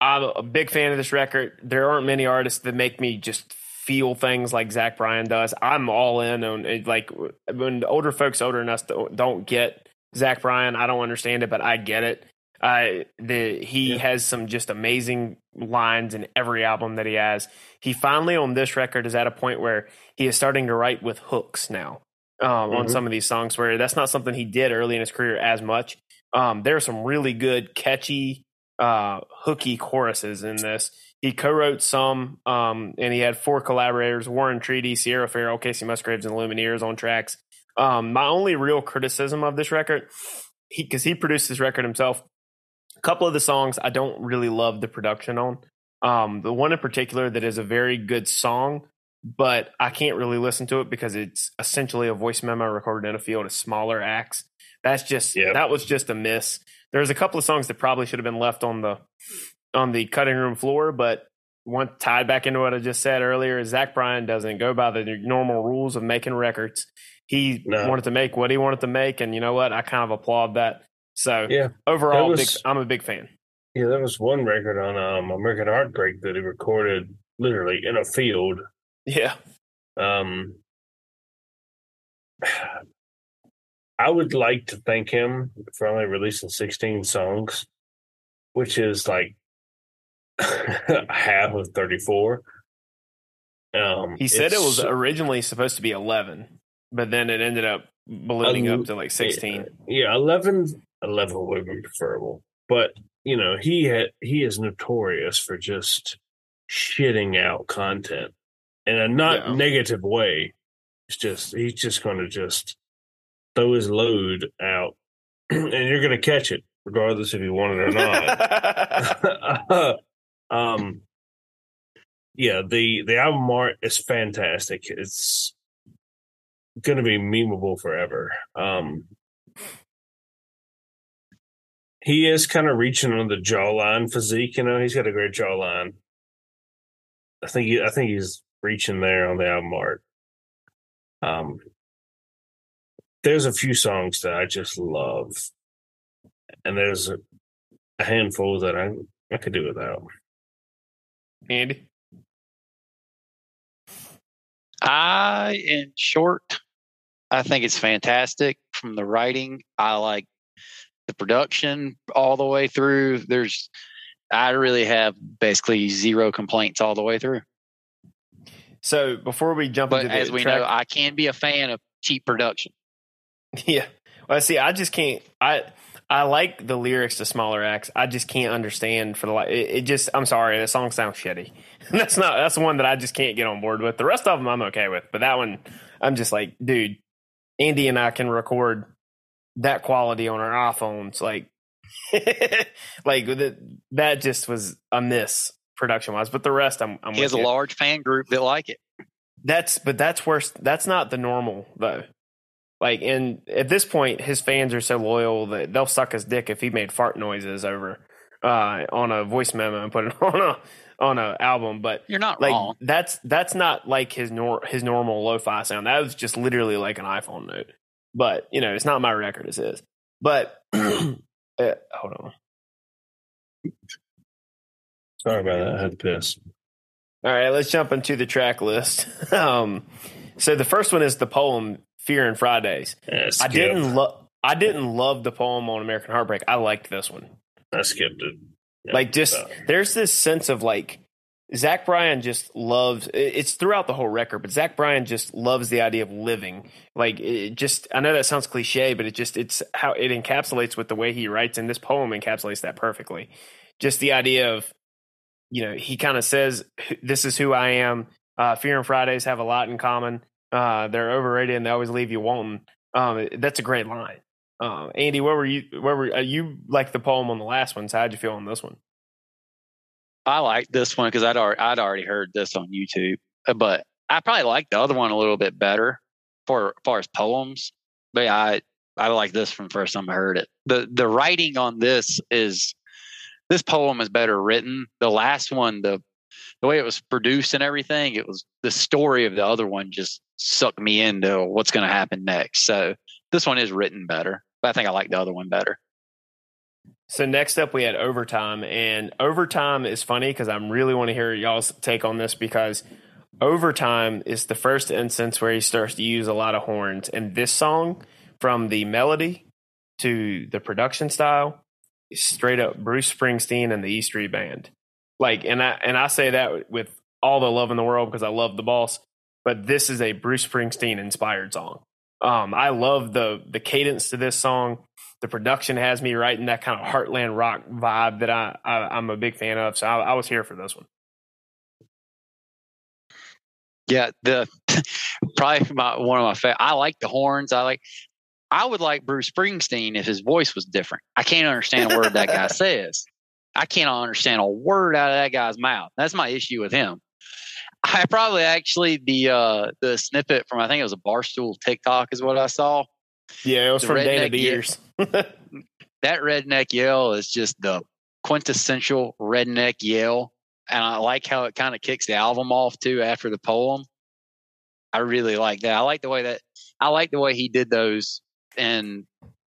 I'm a big fan of this record. There aren't many artists that make me just feel things like Zach Bryan does. I'm all in on it. Like when older folks older than us don't, get Zach Bryan, I don't understand it, but I get it. Uh, the he Yeah. has some just amazing lines in every album that he has. He finally on this record is at a point where he is starting to write with hooks now um, on Mhm. some of these songs where that's not something he did early in his career as much. Um, there are some really good, catchy, uh, hooky choruses in this. He co-wrote some, um, and he had four collaborators: War and Treaty, Sierra Farrell, Kacey Musgraves, and Lumineers on tracks. Um, my only real criticism of this record, he because he produced this record himself. A couple of the songs I don't really love the production on. Um, the one in particular that is a very good song, but I can't really listen to it because it's essentially a voice memo recorded in a field of smaller acts. That's just Yep. that was just a miss. There's a couple of songs that probably should have been left on the on the cutting room floor, but one tied back into what I just said earlier, is Zach Bryan doesn't go by the normal rules of making records. He No. wanted to make what he wanted to make, and you know what? I kind of applaud that. So yeah, overall, That big, I'm a big fan. yeah. There was one record on um, American Heartbreak that he recorded literally in a field Yeah, Um, I would like to thank him for only releasing 16 songs, which is like half of 34. Um, he said it was originally supposed to be 11, but then it ended up ballooning Um, up to like 16. yeah, 11, 11 would have been preferable, but you know he had he is notorious for just shitting out content in a not Yeah. negative way. It's just he's just going to just throw his load out, and you're going to catch it regardless if you want it or not. um, yeah the the album art is fantastic. It's going to be memeable forever. Um, he is kind of reaching on the jawline physique. You know, he's got a great jawline. I think he, I think he's reaching there on the album art. Um, there's a few songs that I just love, and there's a, a handful that I I could do without. Andy. I, in short, I think it's fantastic from the writing. I like the production all the way through. There's, I really have basically zero complaints all the way through. So before we jump But into the as we track, know, I can be a fan of cheap production. Yeah. Well, see, I just can't. I I like the lyrics to Smaller Acts. I just can't understand for the like. It, it just. I'm sorry, That song sounds shitty. that's not. That's the one that I just can't get on board with. The rest of them I'm okay with, but that one, I'm just like, dude. Andy and I can record that quality on our iPhones, like, like that. That just was a miss production wise. But the rest, I'm. I'm He has a large fan group that like it. That's but that's worse. That's not the normal though. Like, and at this point, his fans are so loyal that they'll suck his dick if he made fart noises over uh, on a voice memo and put it on a on a album. But You're not like wrong. that's that's not like his nor his normal lo-fi sound. That was just literally like an iPhone note. But you know, it's not my record. It's his. But uh, hold on. Sorry about that. I had to piss. All right, let's jump into the track list. um, so the first one is the poem "Fear and Fridays." Yeah, I didn't love. I didn't love the poem on American Heartbreak. I liked this one. I skipped it. Yeah, like just so. there's this sense of like Zach Bryan just loves. It's throughout the whole record, but Zach Bryan just loves the idea of living. Like it just, I know that sounds cliche, but it just it's how it encapsulates with the way he writes, and this poem encapsulates that perfectly. Just the idea of, you know, he kind of says, "This is who I am." Uh, Fear and Fridays have a lot in common. Uh, they're overrated and they always leave you wanting. Um, that's a great line. Um, Andy, where were you? Where were uh, you? Like the poem on the last one? So how'd you feel on this one? I like this one because I'd already, I'd already heard this on YouTube, Uh, but I probably like the other one a little bit better for far as poems. But yeah, I I like this from first time I heard it. the The writing on this is this poem is better written. The last one, the the way it was produced and everything, it was the story of the other one just sucked me into what's going to happen next. So this one is written better, but I think I like the other one better. So next up, we had overtime, and overtime is funny because I really want to hear y'all's take on this because overtime is the first instance where he starts to use a lot of horns, and this song, from the melody to the production style, is straight up Bruce Springsteen and the E Street Band. Like, and I and I say that with all the love in the world because I love the boss, but this is a Bruce Springsteen inspired song. Um, I love the the cadence to this song the production has me right in that kind of heartland rock vibe that I, I I'm a big fan of. So I, I was here for this one. Yeah, the probably my one of my favorite. I like the horns. I like. I would like Bruce Springsteen if his voice was different. I can't understand a word that guy says. I cannot understand a word out of that guy's mouth. That's my issue with him. I probably actually the uh the snippet from I think it was a barstool TikTok is what I saw. Yeah, it was The from Dana. Beers. That redneck yell is just the quintessential redneck yell. And I like how it kind of kicks the album off too after the poem. I really like that. I like the way that I like the way he did those in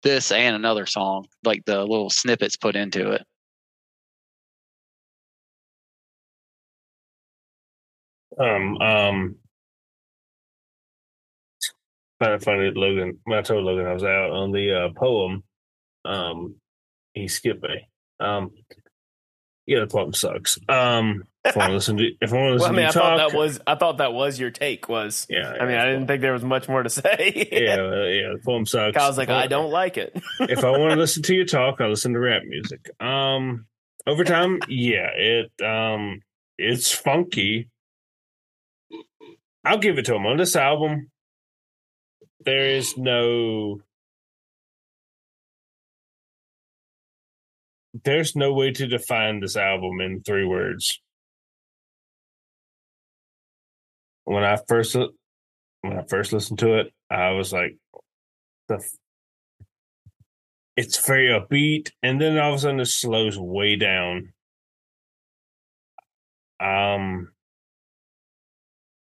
this and another song, like the little snippets put into it. Um, um, kind of funny that Logan. When I told Logan I was out on the uh, poem, um, he skipped me. Um, yeah, the poem sucks. Um, if I want to listen to, if I want to Well, I listen mean, to I you thought talk, that was I thought that was your take. Was yeah. I mean, I didn't think there was much more to say. Yeah, uh, yeah, the poem sucks. I was like, If I don't like it. if I want to listen to you talk, I listen to rap music. Um, over time, yeah, it um, it's funky. I'll give it to him on this album. There is no, there's no way to define this album in three words. When I first when I first listened to it, I was like, the it's very upbeat, and then all of a sudden it slows way down. Um,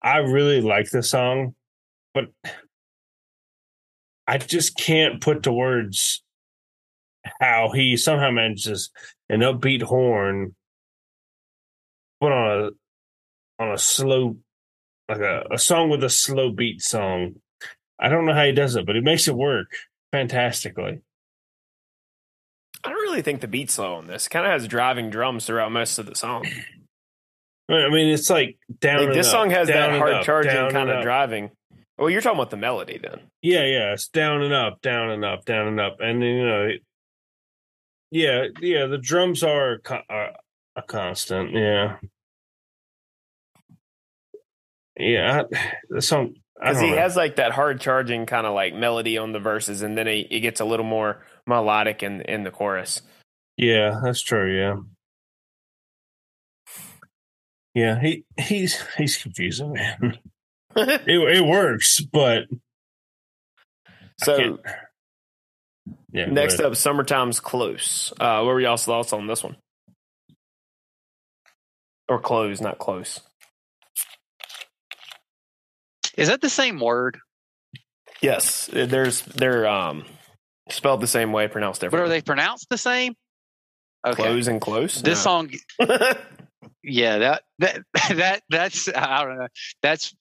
I really like the song, but I just can't put to words how he somehow manages an upbeat horn, put on a on a slow, like a, a song with a slow beat song. I don't know how he does it, but he makes it work fantastically. I don't really think the beat's slow on this. Kind of has driving drums throughout most of the song. I mean, it's like down. Like, this up, song has that hard up, charging kind of driving. Well, you're talking about the melody then. Yeah, yeah, it's down and up, down and up, down and up, and you know, it- yeah, yeah, the drums are, a co- are a constant. Yeah, yeah. I, the song Because he know. has like that hard charging kind of like melody on the verses, and then it, it gets a little more melodic in in the chorus. Yeah, that's true. Yeah, yeah. He he's he's confusing, man. it it works, but so yeah. next up, "Summertime's Close." Uh, what were y'all's thoughts on this one? Or close, not close. Is that the same word? Yes, there's they're um spelled the same way, pronounced But are they pronounced the same? Okay. Close and close. This No. song, yeah, that that that that's I don't know. That's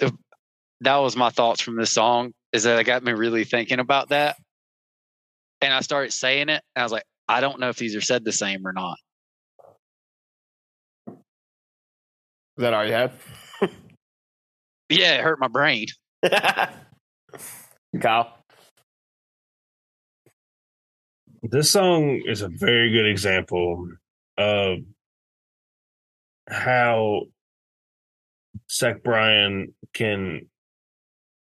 uh, that was my thoughts from this song. Is that it got me really thinking about that, and I started saying it, and I was like, I don't know if these are said the same or not. Is that all you had? Yeah, it hurt my brain. Kyle. this song is a very good example of how Zach Bryan can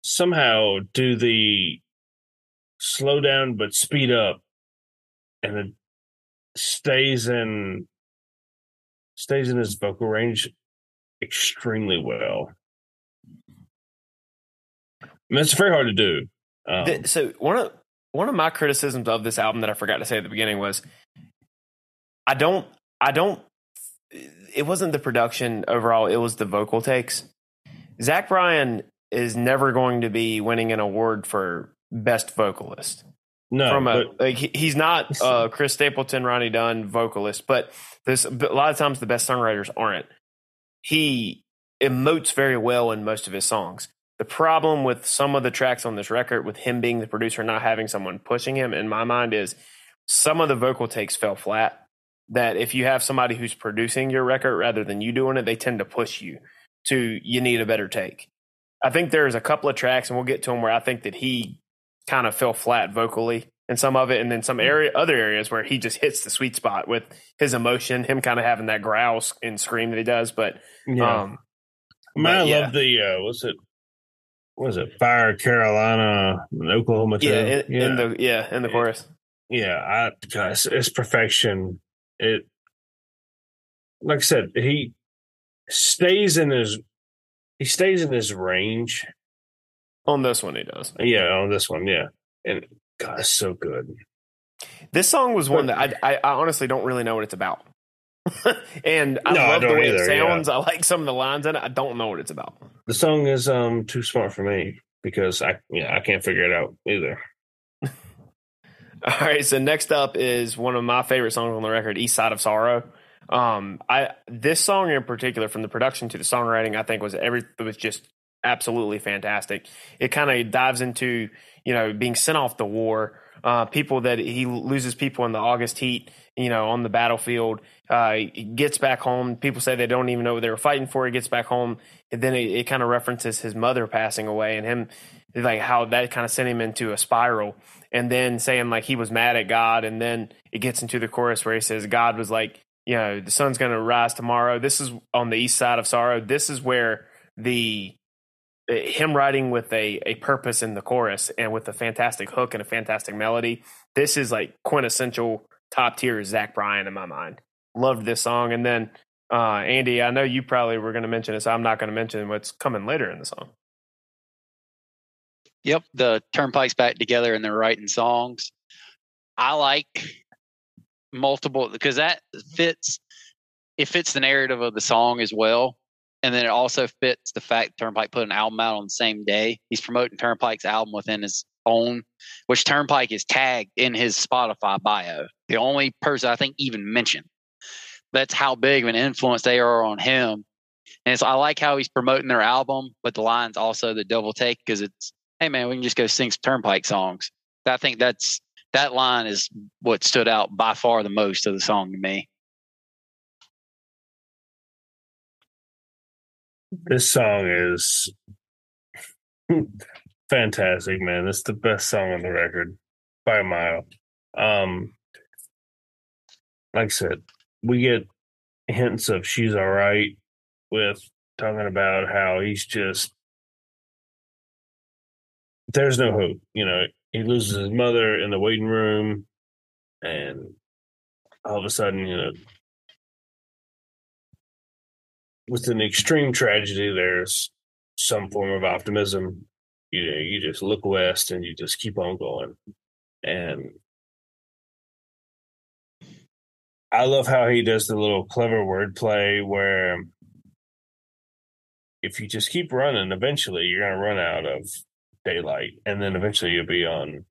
somehow do the slow down but speed up and it stays in stays in his vocal range extremely well. I mean, it's very hard to do. Um, so one of one of my criticisms of this album that I forgot to say at the beginning was I don't I don't it wasn't the production overall, it was the vocal takes. Zach Bryan is never going to be winning an award for best vocalist. no, From a but like he's not uh Chris Stapleton, Ronnie Dunn vocalist, but there's a lot of times the best songwriters aren't. He emotes very well in most of his songs. The problem with some of the tracks on this record, with him being the producer, not having someone pushing him, in my mind, is some of the vocal takes fell flat. That if you have somebody who's producing your record rather than you doing it, they tend to push you to you need a better take. I think there's a couple of tracks, and we'll get to them where I think that he kind of fell flat vocally in some of it, and then some area other areas where he just hits the sweet spot with his emotion, him kind of having that growl and scream that he does. But yeah. um, I, mean, I yeah. love the uh, what's it? What is it? Fire Carolina, Oklahoma. yeah, in, yeah, in the yeah in the chorus. yeah. I guys, it's perfection. It, like I said, he stays in his he stays in his range. On this one, he does. Yeah, on this one, yeah, and God, it's so good. This song was one that I, I, I honestly don't really know what it's about. and I No, I love the don't way it either, yeah. sounds. I like some of the lines in it. I don't know what it's about. The song is um too smart for me because I yeah I can't figure it out either. All right, so next up is one of my favorite songs on the record, "East Side of Sorrow." Um, I this song in particular, from the production to the songwriting, I think was every it was just absolutely fantastic. It kind of dives into you know being sent off the war, uh, people that he loses people in the August heat, you know, on the battlefield. Uh, he gets back home. People say they don't even know what they were fighting for. He gets back home, and then it, it kind of references his mother passing away and him like how that kind of sent him into a spiral and then saying like he was mad at God, and then it gets into the chorus where he says God was like, you know, the sun's going to rise tomorrow. This is on the east side of sorrow. This is where the him writing with a a purpose in the chorus and with a fantastic hook and a fantastic melody. This is like quintessential top tier Zach Bryan in my mind. Loved this song, and then uh, Andy, I know you probably were going to mention so I'm not going to mention what's coming later in the song. Yep, the Turnpike's back together and they're writing songs. I like multiple because that fits it fits the narrative of the song as well. And then it also fits the fact Turnpike put an album out on the same day. He's promoting Turnpike's album within his own, which Turnpike is tagged in his Spotify bio. The only person I think even mentioned. That's how big of an influence they are on him. And it's I like how he's promoting their album, but the line's also the double take because it's, hey man, we can just go sing some Turnpike songs. I think that's that line is what stood out by far the most of the song to me. This song is fantastic, man. It's the best song on the record by a mile. Um, like I said, we get hints of she's all right with talking about how he's just there's no hope. You know, he loses his mother in the waiting room, and all of a sudden, you know, with an extreme tragedy, there's some form of optimism. You know, you just look west and you just keep on going. And I love how he does the little clever wordplay where if you just keep running, eventually you're going to run out of daylight, and then eventually you'll be on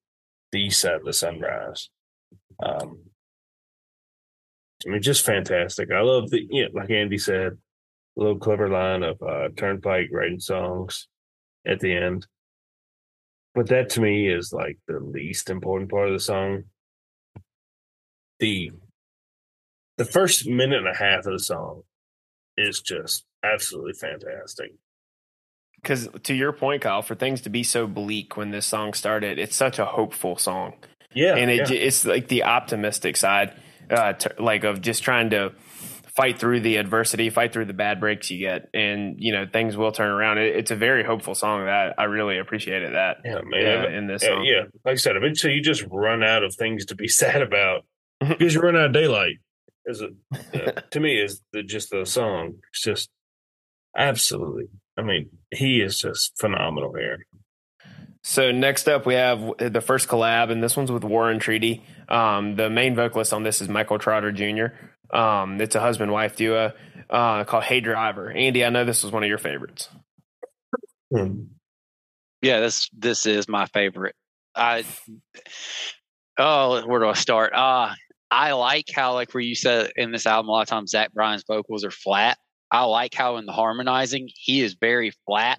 the east side of the sunrise. Um, I mean, just fantastic. I love the, yeah, like Andy said, a little clever line of uh, Turnpike writing songs at the end. But that to me is like the least important part of the song. The the first minute and a half of the song is just absolutely fantastic. Because to your point, Kyle, for things to be so bleak when this song started, it's such a hopeful song. Yeah, and it, yeah. it's like the optimistic side, uh, t- like of just trying to fight through the adversity, fight through the bad breaks you get, and you know things will turn around. It, it's a very hopeful song that I really appreciated that. Yeah, man. Yeah, in this yeah, song. yeah, like I said, eventually you just run out of things to be sad about because you run out of daylight. Is it uh, to me is the just the song? It's just absolutely. I mean, he is just phenomenal here. So next up, we have the first collab, and this one's with War and Treaty. Um, the main vocalist on this is Michael Trotter Jr. Um, it's a husband wife duo uh, called Hey Driver. Andy, I know this was one of your favorites. Hmm. Yeah, this this is my favorite. I oh, where do I start? Uh I like how like where you said in this album a lot of times Zach Bryan's vocals are flat. I like how in the harmonizing he is very flat,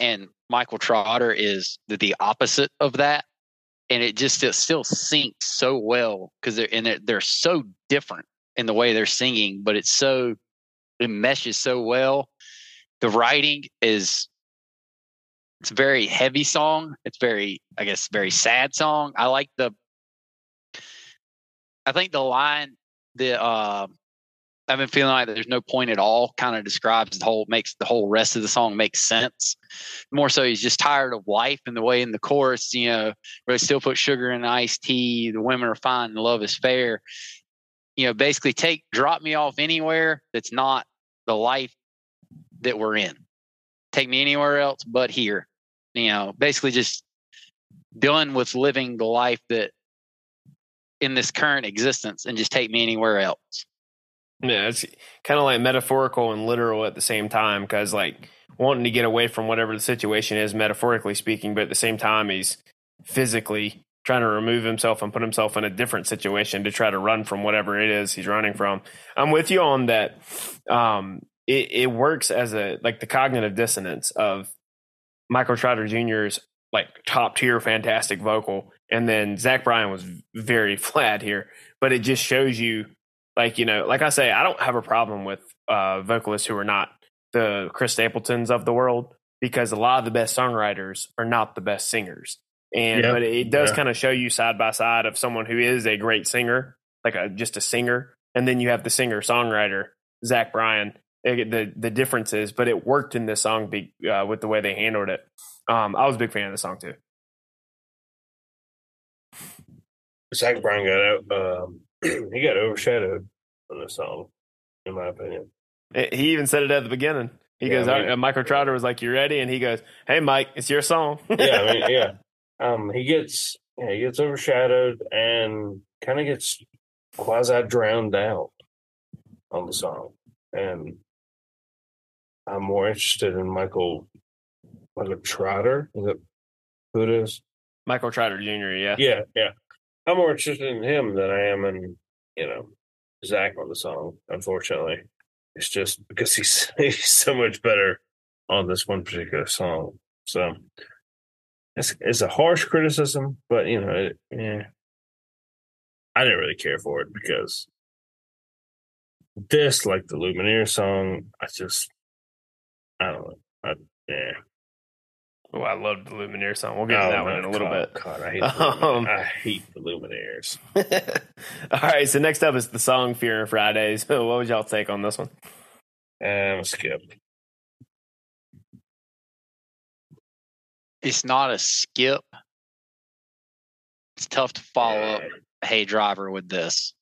and Michael Trotter is the, the opposite of that, and it just it still syncs so well because they're and they're, they're so different in the way they're singing, but it's so it meshes so well. The writing is it's very heavy song. It's very I guess very sad song. I like the I think the line the uh I've been feeling like there's no point at all kind of describes the whole makes the whole rest of the song make sense. More so he's just tired of life and the way in the chorus, you know, where they still put sugar in iced tea, the women are fine and love is fair. You know, basically take drop me off anywhere that's not the life that we're in. Take me anywhere else but here. You know, basically just done with living the life that in this current existence and just take me anywhere else. Yeah, it's kind of like metaphorical and literal at the same time because, like, wanting to get away from whatever the situation is, metaphorically speaking, but at the same time, he's physically trying to remove himself and put himself in a different situation to try to run from whatever it is he's running from. I'm with you on that. Um, it, it works as a like the cognitive dissonance of Michael Trotter Jr.'s like top tier fantastic vocal, and then Zach Bryan was very flat here, but it just shows you like you know like i say i don't have a problem with uh vocalists who are not the chris stapletons of the world because a lot of the best songwriters are not the best singers and Yeah. but it does Yeah. kind of show you side by side of someone who is a great singer like a just a singer and then you have the singer songwriter zach bryan It- the the differences but it worked in this song be, uh, with the way they handled it um i was a big fan of the song too Zach Bryan got out. Um, he got overshadowed on this song, in my opinion. He even said it at the beginning he Yeah, goes I mean- michael trotter was like you ready and he goes hey mike it's your song yeah, I mean, yeah. Um, he gets yeah, he gets overshadowed and kind of gets quasi drowned out on the song. And I'm more interested in Michael Michael Trotter. Is that who it is? Michael Trotter Jr. Yeah. Yeah, yeah. I'm more interested in him than I am in, you know, Zach on the song, unfortunately. It's just because he's he's so much better on this one particular song. So it's it's a harsh criticism, but you know, it, yeah. I didn't really care for it because this, like the Lumineer song, I just I don't know. I, yeah. Oh, I love the Lumineer song. We'll get to Oh, that one in a little God, bit. God, I hate, the Um, I hate the Lumineers. All right. So next up is the song "Fear of Fridays." What would y'all take on this one? Um, skip. It's not a skip. It's tough to follow up Hey Driver with this,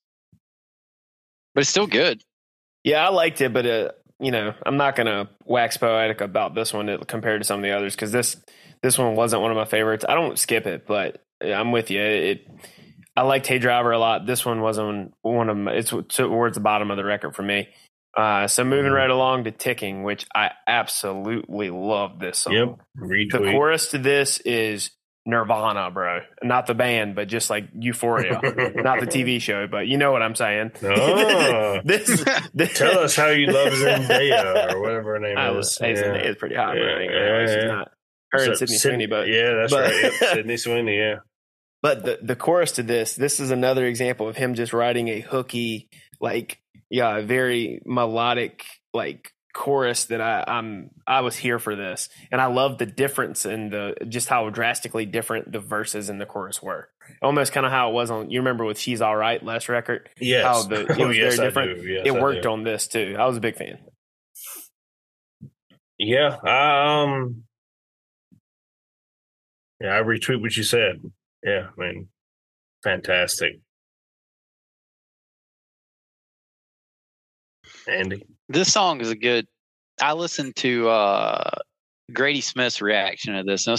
but it's still good. Yeah, I liked it, but uh, you know, I'm not gonna wax poetic about this one compared to some of the others because this this one wasn't one of my favorites. I don't skip it, but I'm with you. It I liked Hey Driver a lot. This one wasn't one of my, it's towards the bottom of the record for me. Uh, so moving Mhm. right along to Ticking, which I absolutely love this song. Yep. The chorus to this is Nirvana, bro. Not the band, but just like Euphoria. Not the TV show, but you know what I'm saying. Oh. this, this Tell us how you love Zendaya or whatever her name I is. hey, Yeah. Zendaya is pretty hot, bro. I Yeah, yeah. not. Her and Sydney Syd- Sweeney, but yeah, that's but- right. Yep. Sydney Sweeney. Yeah. but the the chorus to this, this is another example of him just writing a hooky, like yeah, very melodic like chorus that I, I'm I was here for this, and I love the difference in the just how drastically different the verses and the chorus were. Almost kind of how it was on. You remember with "She's All Right" last record, Yes. how the it Oh, was yes, very different. Yes, it I worked do. on this too. I was a big fan. Yeah. Um. Yeah, I retweet what you said. Yeah, I mean, fantastic. Andy. This song is a good. I listened to uh, Grady Smith's reaction to this. And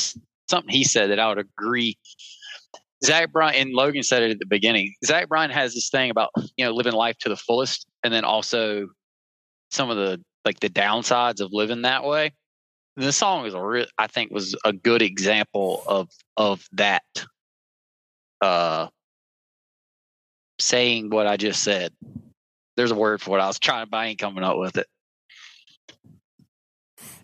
something he said that I would agree. Zach Bryan and Logan said it at the beginning. Zach Bryan has this thing about you know living life to the fullest, and then also some of the like the downsides of living that way. And this song is a I think, was a good example of of that. Uh, saying what I just said. There's a word for what I was trying, but I ain't coming up with it.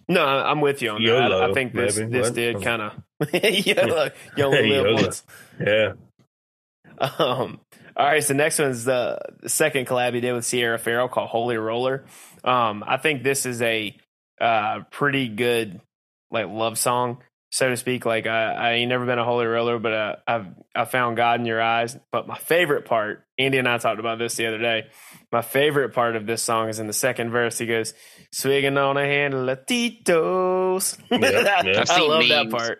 No, I- I'm with you on that. I, I think this maybe. this What? did kind of YOLO, you only live YOLO. once. Yeah. Um, all right, so next one's the, the second collab he did with Sierra Ferrell called Holy Roller. Um, I think this is a uh, pretty good like love song, so to speak. Like I, I ain't never been a holy roller, but uh, I've I found God in your eyes. But my favorite part, Andy and I talked about this the other day. My favorite part of this song is in the second verse. He goes, "Swigging on a handle of Tito's." Yep, yep. I've I seen love that part.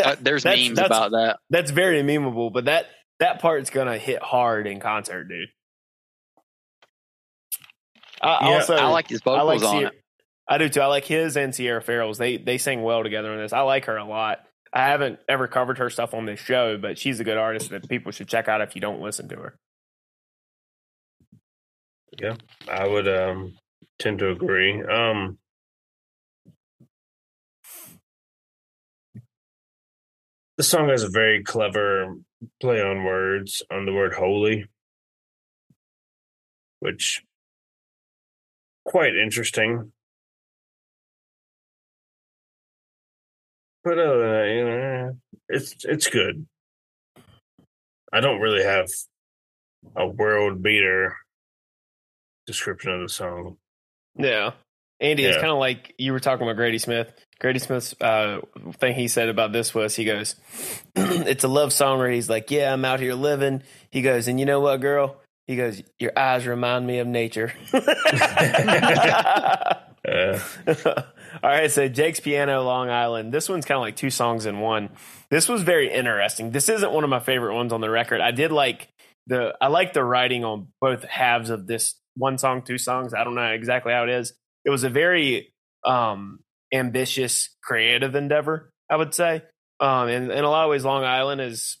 Uh, there's That's- memes that's- about that. that's very memeable, but that that part's gonna hit hard in concert, dude. I Yeah, also I like his vocals I like on Sierra, it. I do too. I like his and Sierra Ferrell's. They they sing well together in this. I like her a lot. I haven't ever covered her stuff on this show, but she's a good artist that people should check out if you don't listen to her. Yeah, I would um tend to agree. Um the song has a very clever play on words on the word holy, which quite interesting. But uh, you know, it's it's good. I don't really have a world beater description of the song. Yeah. Andy, it's kind of like you were talking about Grady Smith. Grady Smith's uh, thing he said about this was he goes, It's a love song where he's like, Yeah, I'm out here living. He goes, And you know what, girl? He goes, Your eyes remind me of nature. Uh, All right, so Jake's Piano, Long Island. This one's kind of like two songs in one. This was very interesting. This isn't one of my favorite ones on the record. I did like the I like the writing on both halves of this one song, two songs. I don't know exactly how it is. It was a very um ambitious creative endeavor, I would say. Um, and in a lot of ways, Long Island is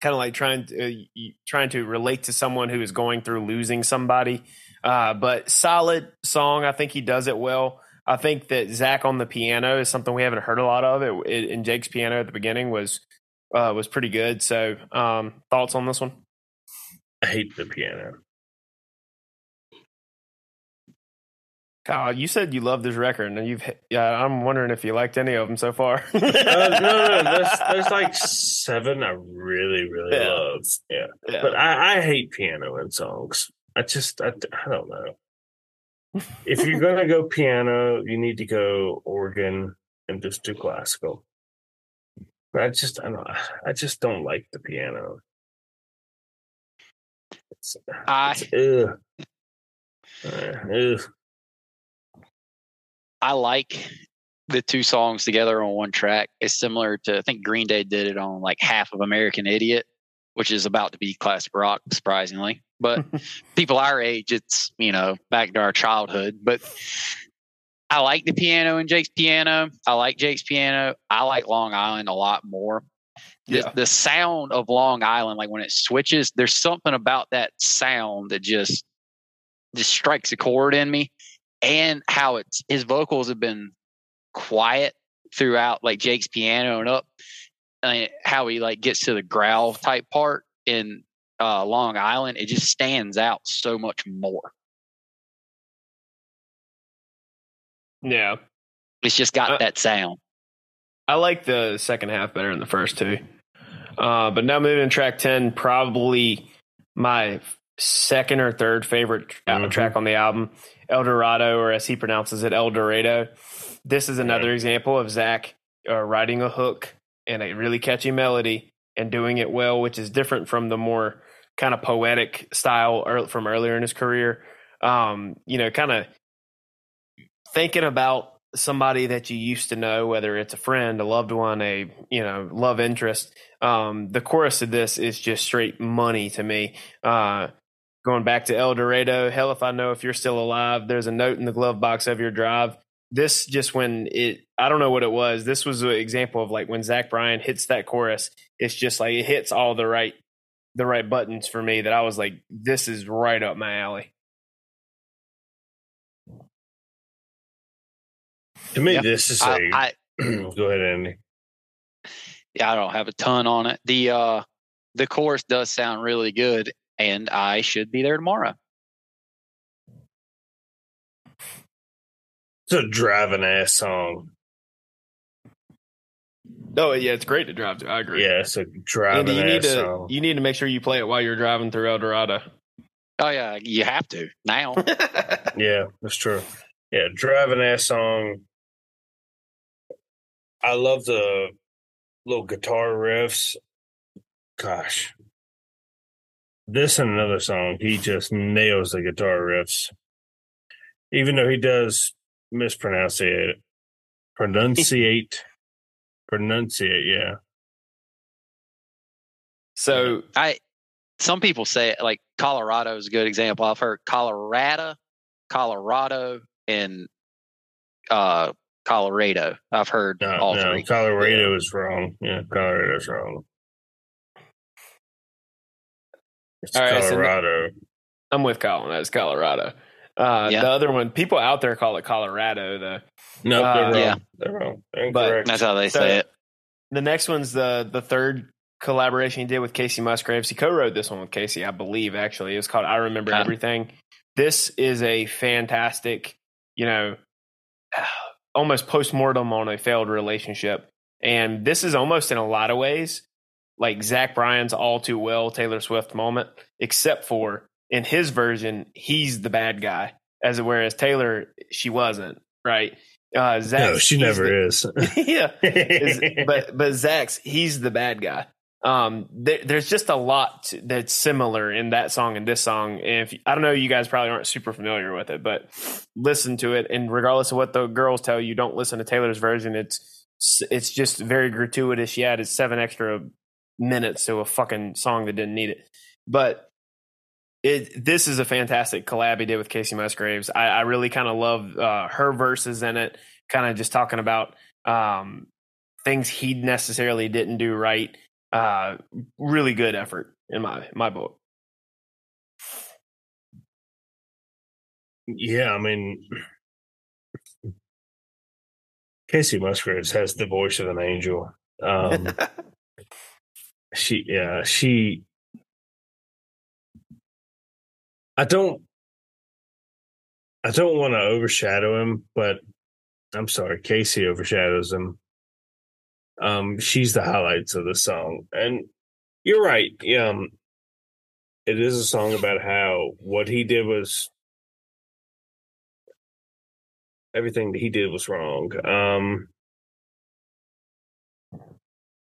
kind of like trying to uh, trying to relate to someone who is going through losing somebody. Uh, but solid song. I think he does it well. I think that Zach on the piano is something we haven't heard a lot of. It, it and Jake's piano at the beginning was uh, was pretty good. So, um, thoughts on this one? I hate the piano. God, you said you love this record, and you've. Yeah, I'm wondering if you liked any of them so far. uh, no, no, there's, there's like seven I really, really Yeah. love. Yeah, Yeah. but I, I hate piano in songs. I just, I, I don't know. if you're gonna go piano, you need to go organ and just do classical. But I just, I don't, I just don't like the piano. It's, I it's ugh. Ugh. I like the two songs together on one track. It's similar to I think Green Day did it on like half of American Idiot, which is about to be classic rock, surprisingly. But people our age, it's you know back to our childhood. But I like the piano in Jake's piano. I like Jake's piano. I like Long Island a lot more. The, Yeah. the sound of Long Island, like when it switches, there's something about that sound that just just strikes a chord in me. And how it's his vocals have been quiet throughout, like Jake's piano and up, and how he like gets to the growl type part in uh, Long Island, it just stands out so much more. yeah, It's just got Uh, that sound. I like the second half better than the first two. Uh, but now moving to track ten, probably my second or third favorite uh, Mhm. track on the album, El Dorado, or as he pronounces it, El Dorado. This is another example of Zach uh, writing a hook and a really catchy melody and doing it well, which is different from the more kind of poetic style from earlier in his career. Um, you know, kind of thinking about somebody that you used to know, whether it's a friend, a loved one, a you know love interest. Um, the chorus of this is just straight money to me. Uh, going back to El Dorado, hell if I know if you're still alive. There's a note in the glove box of your drive. This just when it, I don't know what it was. This was an example of like when Zach Bryan hits that chorus. It's just like it hits all the right, the right buttons for me. That I was like, this is right up my alley. To me, Yeah. this is I, a. I go ahead, Andy. yeah, I don't have a ton on it. The uh the chorus does sound really good, and I should be there tomorrow. It's a driving ass song. Oh yeah, it's great to drive to. I agree. Yeah, it's a driving Andy, driving you need ass to song. you need to make sure you play it while you're driving through El Dorado. Oh yeah, you have to now. Yeah, that's true. Yeah, driving ass song. I love the little guitar riffs. Gosh. This and another song, he just nails the guitar riffs. Even though he does mispronunciate it. pronunciate pronunciate, yeah. so I some people say it, like Colorado is a good example. I've heard Colorado, Colorado, and uh Colorado. I've heard No, all no, three. Colorado is wrong. Yeah, Colorado's wrong. It's All right, so- Colorado. I'm with Colin. That's Colorado. Uh, Yeah. The other one, people out there call it Colorado. though. no, uh, they're wrong. yeah. They're wrong. They're But- incorrect. That's how they So- say it. the next one's the the third collaboration he did with Kacey Musgraves. He co-wrote this one with Kacey, I believe. Actually, it was called "I Remember Ah. Everything." This is a fantastic, you know, almost post-mortem on a failed relationship, and this is almost in a lot of ways like Zach Bryan's "All Too Well" Taylor Swift moment, except for in his version, he's the bad guy, as whereas Taylor she wasn't right. Uh, Zach, no, she never is. yeah, is, but but Zach's he's the bad guy. Um, there, there's just a lot that's similar in that song and this song. And if I don't know, you guys probably aren't super familiar with it, but listen to it. And regardless of what the girls tell you, don't listen to Taylor's version. It's it's just very gratuitous. She added seven extra minutes to a fucking song that didn't need it. But it this is a fantastic collab he did with Kacey Musgraves. I, I really kind of love uh, her verses in it. Kind of just talking about um, things he necessarily didn't do right. Uh, really good effort in my my book. Yeah, I mean, Kacey Musgraves has the voice of an angel. Um, she, yeah, she. I don't. I don't want to overshadow him, but I'm sorry, Kacey overshadows him. Um, she's the highlights of the song, and you're right. Um, it is a song about how what he did was everything that he did was wrong. Um,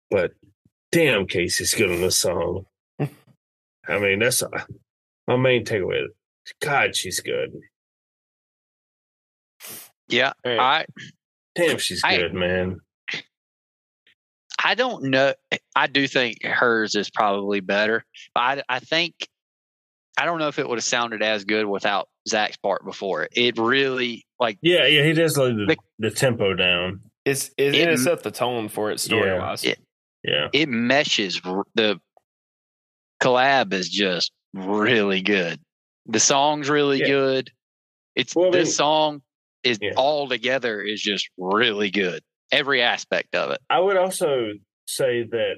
but damn, Kacey's good on this song. I mean, that's uh, my main takeaway. God, she's good. Yeah, All right. I Damn, she's I- good, man. I don't know. I do think hers is probably better, but I, I think I don't know if it would have sounded as good without Zach's part before it. It really like Yeah, yeah, he does like the, The- the tempo down. It's it, It- it set the tone for it story wise. It- Yeah, it meshes. The collab is just really good. The song's really Yeah. good. It's Well, I this mean- song is Yeah. all together is just really good. Every aspect of it. I would also say that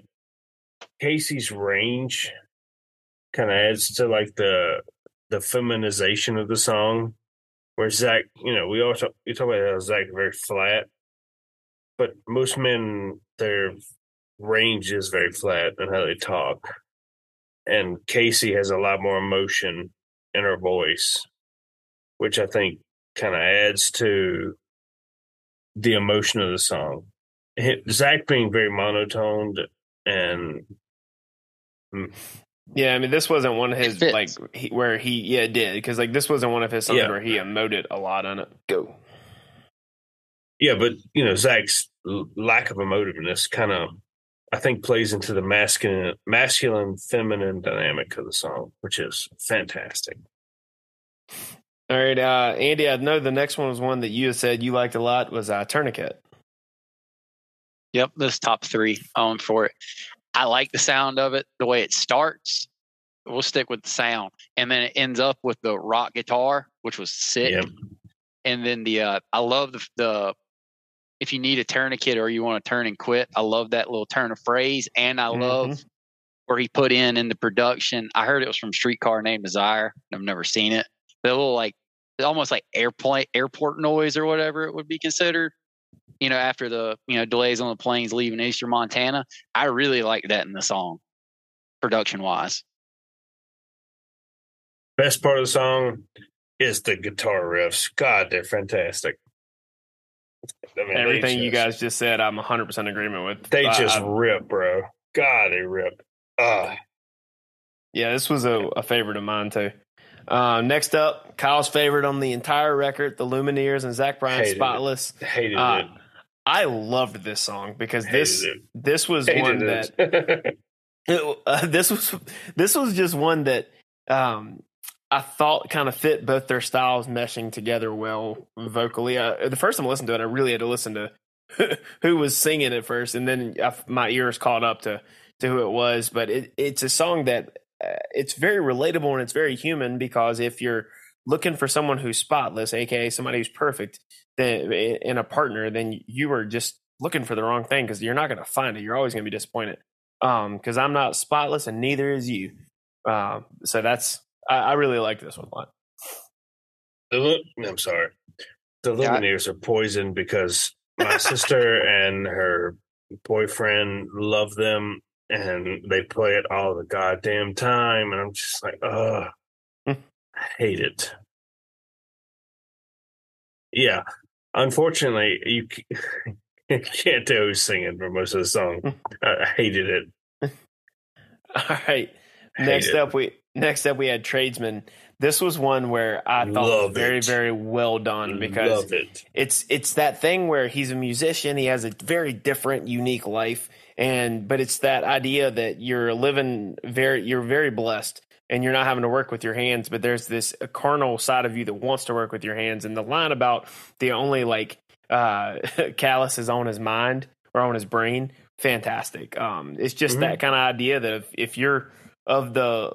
Kacey's range kind of adds to like the the feminization of the song. Where Zach, you know, we all talk, we talk about how Zach very flat, but most men their range is very flat and how they talk, and Kacey has a lot more emotion in her voice, which I think kind of adds to the emotion of the song. Zach being very monotoned and Yeah, I mean, this wasn't one of his fits. like he, where he yeah it did because like this wasn't one of his songs Yeah. where he emoted a lot on it. Go. yeah, but you know Zach's lack of emotiveness kind of I think plays into the masculine masculine feminine dynamic of the song, which is fantastic. All right, uh, Andy. I know the next one was one that you said you liked a lot was uh, Tourniquet. Yep, this top three on for it. I like the sound of it, the way it starts. We'll stick with the sound, and then it ends up with the rock guitar, which was sick. Yep. And then the uh, I love the the if you need a tourniquet or you want to turn and quit, I love that little turn of phrase, and I mm-hmm. love where he put in in the production. I heard it was from Streetcar Named Desire. I've never seen it. The little like almost like airplane airport noise or whatever it would be considered. You know, after the you know delays on the planes leaving Eastern Montana, I really like that in the song, production wise. Best part of the song is the guitar riffs. God, they're fantastic. I mean, Everything you guys just said, I'm 100 percent agreement with. they I- just I- rip, bro. God, they rip. Ah, yeah, this was a, a favorite of mine too. Uh, next up, Kyle's favorite on the entire record, the Lumineers and Zach Bryan, Hated it. Spotless. hated Uh, it. I loved this song because Hated this it. this was Hated one that it. It- uh, this was this was just one that um, I thought kind of fit both their styles meshing together well vocally. Uh, the first time I listened to it, I really had to listen to who was singing at first, and then I, my ears caught up to to who it was. But it, it's a song that uh, it's very relatable and it's very human because if you're looking for someone who's spotless, aka somebody who's perfect, then in a partner, then you are just looking for the wrong thing because you're not going to find it. You're always going to be disappointed um because i'm not spotless and neither is you um so that's i, I really like this one a lot The I'm sorry. The Yeah, are poisoned because my sister and her boyfriend love them and they play it all the goddamn time. And I'm just like, ugh, hmm. I hate it. Yeah. Unfortunately, you can't tell who's singing for most of the song. Hmm. I I hated it. all right Hate next it. up we next up we had tradesman this was one where i thought Love very it. very well done because it. it's it's that thing where he's a musician he has a very different unique life and but it's that idea that you're living very you're very blessed and you're not having to work with your hands but there's this carnal side of you that wants to work with your hands and the line about the only like uh callus is on his mind or on his brain, fantastic. Um, it's just Mhm. that kind of idea that if, if you're of the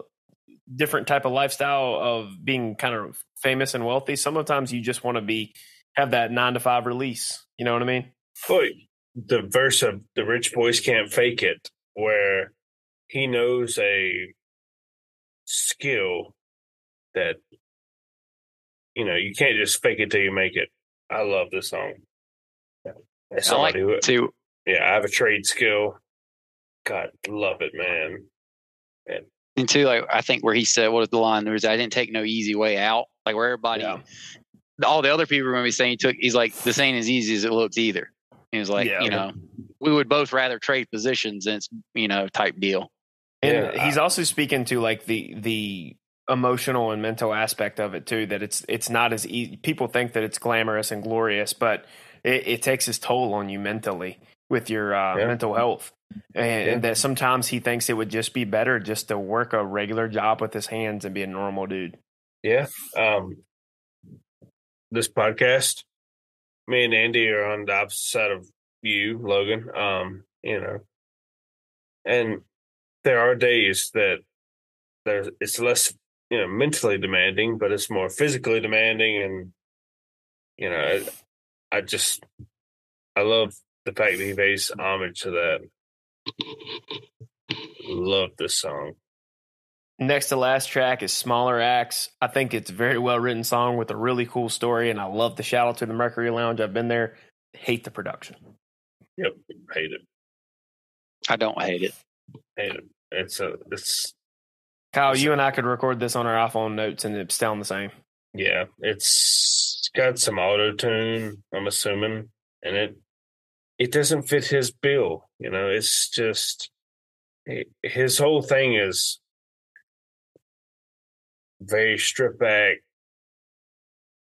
different type of lifestyle of being kind of famous and wealthy, sometimes you just want to be have that nine to five release. You know what I mean? Boy, the verse of the rich boys can't fake it, where he knows a skill that you know you can't just fake it till you make it. I love this song. As I like somebody who, to yeah, I have a trade skill. God, love it, man. and two like I think where he said what was the line there was I didn't take no easy way out like where everybody Yeah. all the other people were going to be saying he took he's like this ain't as easy as it looks either. He was like Yeah. you know we would both rather trade positions and it's you know type deal. And Yeah, he's also speaking to like the the emotional and mental aspect of it too. That it's it's not as easy. People think that it's glamorous and glorious, but it, it takes its toll on you mentally with your uh, Yeah. mental health. And, Yeah. and that sometimes he thinks it would just be better just to work a regular job with his hands and be a normal dude. Yeah. Um this podcast, me and Andy are on the opposite side of you, Logan. Um, you know. And there are days that there's it's less, you know, mentally demanding, but it's more physically demanding and you know, I, I just I love the fact that he pays homage to that. Love this song. Next to last track is Smaller Acts. I think it's a very well written song with a really cool story, and I love the shout out to the Mercury Lounge. I've been there. Hate the production. Yep. Hate it. I don't hate it. Hate it. It's a it's Kyle, Yes, you and I could record this on our iPhone notes and it's sound the same. Yeah, it's got some auto tune, I'm assuming, and it it doesn't fit his bill. You know, it's just he- his whole thing is very stripped back,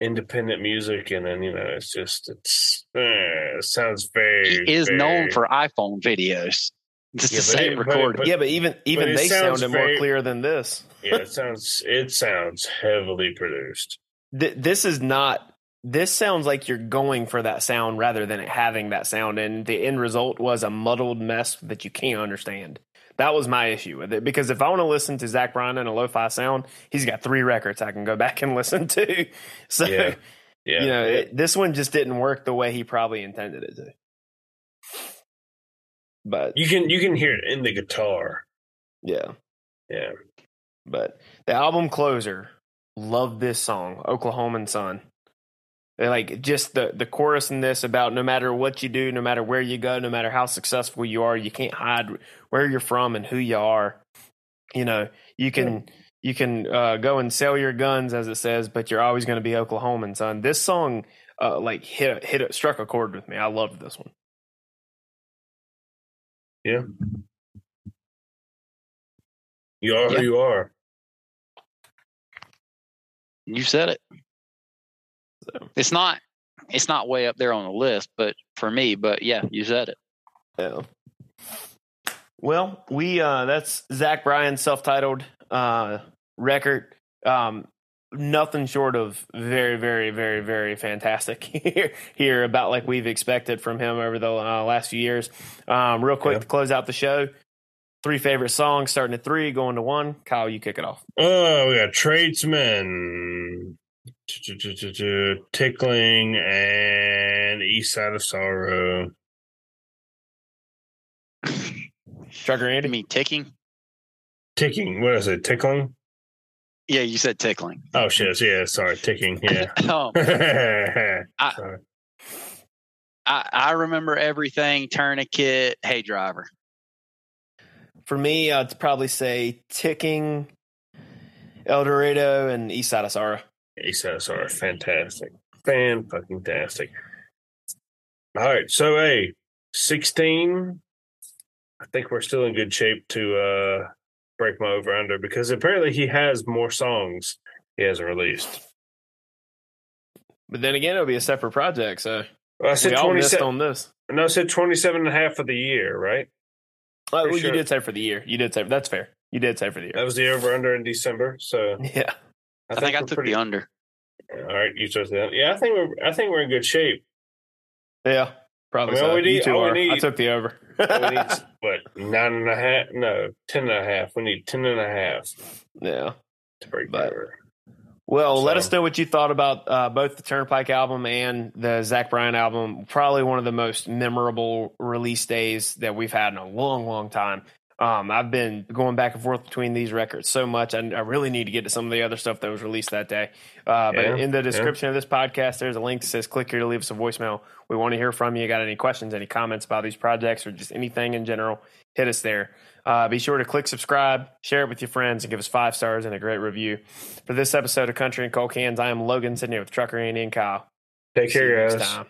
independent music, and then you know, it's just it's uh, it sounds very. He is known for iPhone videos. It's Yeah, the same it- recording. but- yeah, but even even it they sounds sounded very- more clear than this. yeah, it sounds it sounds heavily produced. Th- this is not. This sounds like you're going for that sound rather than it having that sound, and the end result was a muddled mess that you can't understand. That was my issue with it because if I want to listen to Zach Bryan in a lo-fi sound, he's got three records I can go back and listen to. So Yeah. Yeah, you know, it, this one just didn't work the way he probably intended it to. But you can you can hear it in the guitar. yeah, Yeah, but the album closer, love this song, Oklahoman Son. They're like just the the chorus in this about no matter what you do, no matter where you go, no matter how successful you are, you can't hide where you're from and who you are. You know, you can you can uh, go and sell your guns, as it says, but you're always going to be Oklahoman, son. This song, uh, like hit hit it, struck a chord with me. I loved this one. Yeah, you are Yeah. who you are. You said it. So. It's not. It's not way up there on the list, but for me, but yeah, you said it. Yeah. Well, we uh that's Zach Bryan's self-titled uh record. Um nothing short of very very very very fantastic here here about like we've expected from him over the uh, last few years. Um real quick Yeah. to close out the show. Three favorite songs starting at 3 going to 1. Kyle, you kick it off. Oh, we got tradesmen, tickling, and east side of sorrow. Trucker I Andy. mean, ticking. Ticking. What is it? Tickling? Yeah, you said tickling. Oh shit! Yeah, sorry. Ticking. Yeah. um, I- I, I remember everything. Tourniquet. Hey, driver. For me, I'd probably say Ticking, El Dorado and East Side of Sorrow. Of sorrow. Fantastic. Fan fucking tastic. All right. So, hey, sixteen. I think we're still in good shape to uh break my over under because apparently he has more songs he hasn't released. But then again, it'll be a separate project, so Well, I said we all missed 27. on this. No, I said 27 and a half for the year, right? Oh, well, sure. you did say for the year. You did say that's fair. You did say for the year. That was the over under in December. So Yeah. I think, I we're took pretty- the under. All right, you chose that. Yeah, I think we're I think we're in good shape. Yeah. Probably I mean, so. we need- you two all we are. I took the over. we need what nine and a half? No, ten and a half. We need ten and a half yeah. to break But- over. Well, let us know what you thought about uh, both the Turnpike album and the Zach Bryan album. Probably one of the most memorable release days that we've had in a long, long time. Um, I've been going back and forth between these records so much. I, I really need to get to some of the other stuff that was released that day. Uh, but Yeah, in the yeah. description of this podcast, there's a link that says click here to leave us a voicemail. We want to hear from you. Got any questions, any comments about these projects, or just anything in general? Hit us there. Uh, be sure to click subscribe, share it with your friends, and give us five stars and a great review. For this episode of Country and Cold Cans, I am Logan sitting here with Trucker Andy and Kyle. Take See care, next guys. time.